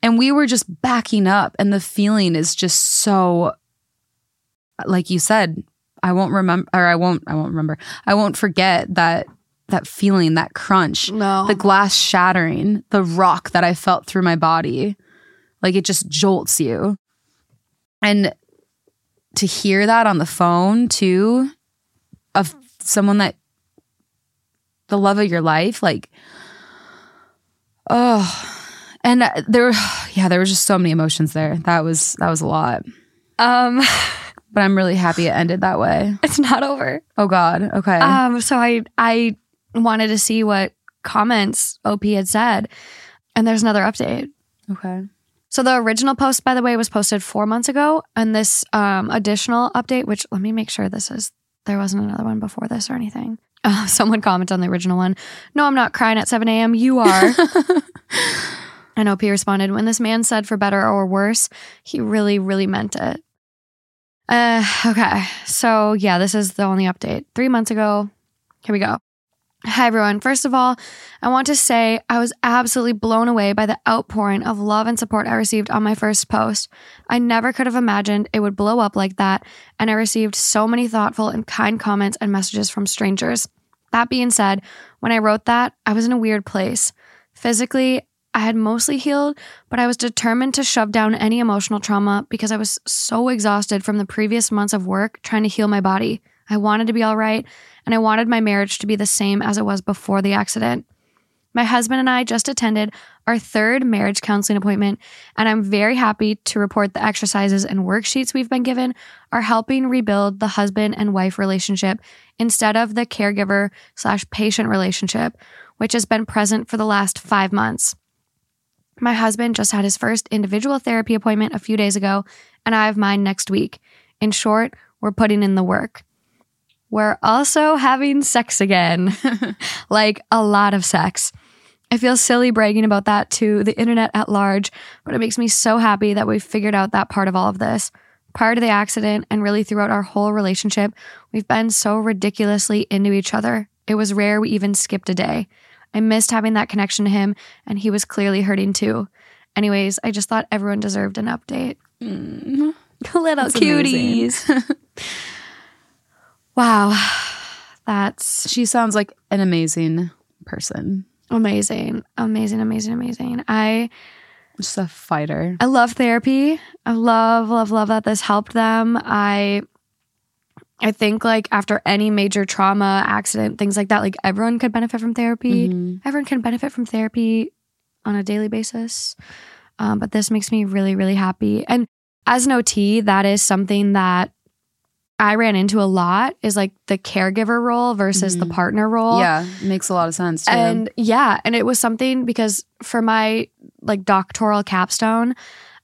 and we were just backing up, and the feeling is just so, like you said, I won't remember, or I won't, I won't remember, I won't forget that that feeling, that crunch, No. the glass shattering, the rock that I felt through my body. Like it just jolts you. And to hear that on the phone too of someone that the love of your life like oh and uh, there yeah there was just so many emotions there that was that was a lot um, but i'm really happy it ended that way it's not over. oh god okay Um, so I I wanted to see what comments OP had said, and there's another update. okay So the original post, by the way, was posted four months ago, and this um, additional update, which let me make sure this is there wasn't another one before this or anything. Uh, someone commented on the original one. No, I'm not crying at 7 a.m. You are. and OP responded, when this man said for better or worse, he really, really meant it. Uh, okay. So yeah, this is the only update. Three months ago. Here we go. Hi, everyone. First of all, I want to say I was absolutely blown away by the outpouring of love and support I received on my first post. I never could have imagined it would blow up like that, and I received so many thoughtful and kind comments and messages from strangers. That being said, when I wrote that, I was in a weird place. Physically, I had mostly healed, but I was determined to shove down any emotional trauma because I was so exhausted from the previous months of work trying to heal my body. I wanted to be all right, and I wanted my marriage to be the same as it was before the accident. My husband and I just attended our third marriage counseling appointment, and I'm very happy to report the exercises and worksheets we've been given are helping rebuild the husband and wife relationship instead of the caregiver slash patient relationship, which has been present for the last five months. My husband just had his first individual therapy appointment a few days ago, and I have mine next week. In short, we're putting in the work. we're also having sex again. like a lot of sex. I feel silly bragging about that to the internet at large, but it makes me so happy that we've figured out that part of all of this. Prior to the accident and really throughout our whole relationship, we've been so ridiculously into each other. It was rare we even skipped a day. I missed having that connection to him, and he was clearly hurting too. Anyways, I just thought everyone deserved an update. Mm-hmm. Little That's cuties. wow. That's She sounds like an amazing person. amazing. Amazing, amazing, amazing. I Just a fighter. I love therapy. I love, love, love that this helped them. I I think like after any major trauma, accident, things like that, like everyone could benefit from therapy. Mhm. Everyone can benefit from therapy on a daily basis. Um, but this makes me really, really happy. And as an OT, that is something that I ran into a lot is like the caregiver role versus the Mhm. partner role. Yeah, makes a lot of sense too. And yeah, and it was something because for my like doctoral capstone,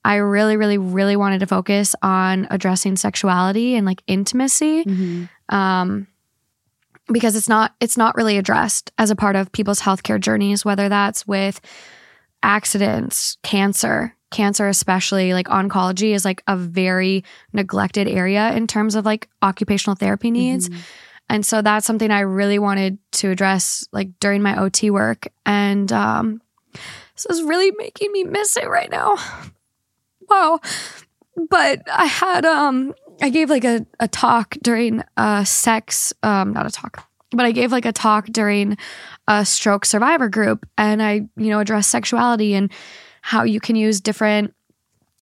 I really, really, really wanted to focus on addressing sexuality and like intimacy. Mhm. Um because it's not it's not really addressed as a part of people's healthcare journeys, whether that's with accidents, cancer, cancer especially like oncology is like a very neglected area in terms of like occupational therapy needs. Mhm. And so that's something I really wanted to address like during my OT work. And um, this is really making me miss it right now. Wow. But I had um I gave like a, a talk during a sex um not a talk, but I gave like a talk during a stroke survivor group and I, you know, addressed sexuality and how you can use different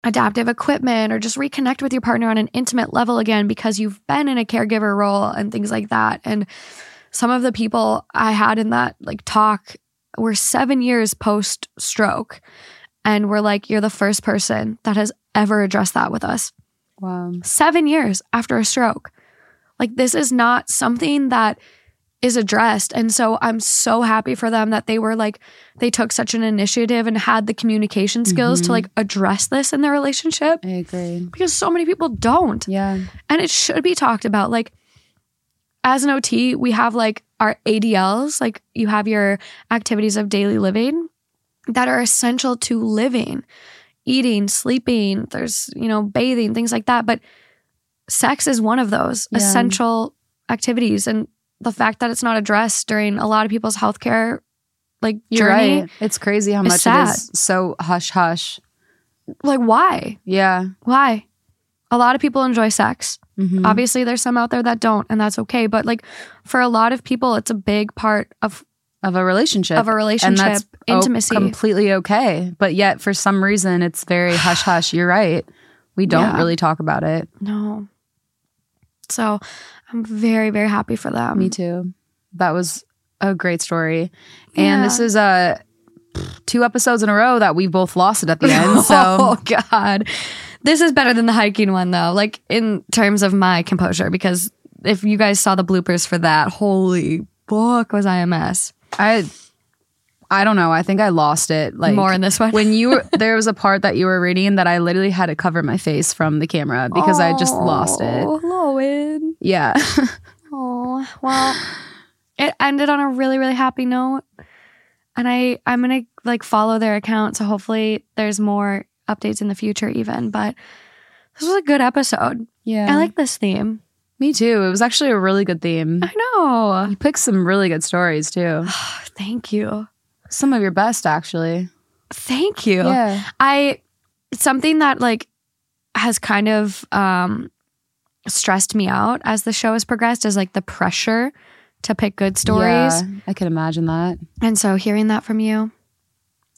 adaptive equipment or just reconnect with your partner on an intimate level again because you've been in a caregiver role and things like that. And some of the people I had in that like talk were seven years post stroke. And we're like, you're the first person that has ever addressed that with us. Wow. Seven years after a stroke. Like, this is not something that is addressed. And so I'm so happy for them that they were like, they took such an initiative and had the communication skills to Mhm. like address this in their relationship I agree. because so many people don't. Yeah. And it should be talked about. Like, as an OT, we have like our ADLs, like you have your activities of daily living that are essential to living, eating, sleeping, there's, you know, bathing, things like that. But sex is one of those Yeah. essential activities. And the fact that it's not addressed during a lot of people's healthcare like You're journey, right. It's crazy how much it sad. is so hush hush. like why? Yeah. Why? A lot of people enjoy sex. Mhm. Obviously, there's some out there that don't, and that's okay. But like for a lot of people, it's a big part of Of a relationship. of a relationship, and that's intimacy. completely okay. But yet, for some reason, it's very hush hush. You're right. We don't Yeah. really talk about it. no. So I'm very, very happy for them. Me too. That was a great story. And this Yeah. is uh, two episodes in a row that we both lost it at the end. So, oh God, this is better than the hiking one though. Like in terms of my composure, because if you guys saw the bloopers for that, holy fuck, was I a mess. I, I don't know. I think I lost it. Like More in this one. when you were, there was a part that you were reading that I literally had to cover my face from the camera because I just lost it. Oh, Lauren. Yeah. Oh, well, it ended on a really, really happy note. And I, I'm going to like follow their account. So hopefully there's more updates in the future, even. But this was a good episode. yeah. I like this theme. Me too. It was actually a really good theme. I know. You picked some really good stories too. Thank you. Some of your best, actually. Thank you. Yeah. I, something that like has kind of um, stressed me out as the show has progressed is like the pressure to pick good stories. Yeah, I can imagine that. And so hearing that from you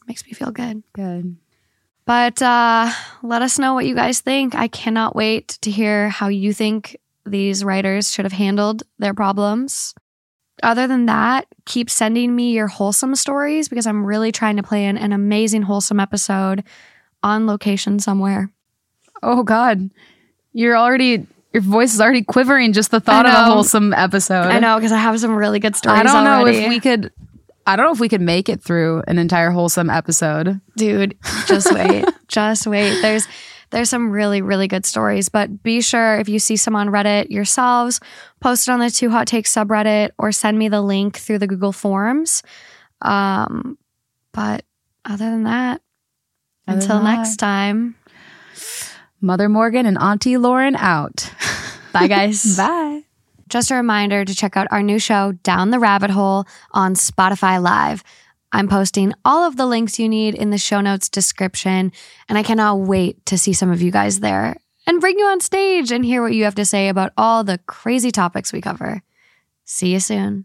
makes me feel good. Good. But uh, let us know what you guys think. I cannot wait to hear how you think these writers should have handled their problems. Other than that, keep sending me your wholesome stories because I'm really trying to plan an amazing wholesome episode on location somewhere. Oh God, you're already your voice is already quivering just the thought of a wholesome episode. I know because I have some really good stories. I don't know already. if we could. I don't know if we could make it through an entire wholesome episode. dude just wait just wait there's There's some really, really good stories, but be sure if you see some on Reddit yourselves, post it on the Two Hot Takes subreddit or send me the link through the Google Forms. Um, but other than that, Other until than that. next time, Mother Morgan and Auntie Lauren out. bye guys. Bye. Just a reminder to check out our new show, Down the Rabbit Hole, on Spotify Live. I'm posting all of the links you need in the show notes description, and I cannot wait to see some of you guys there and bring you on stage and hear what you have to say about all the crazy topics we cover. See you soon.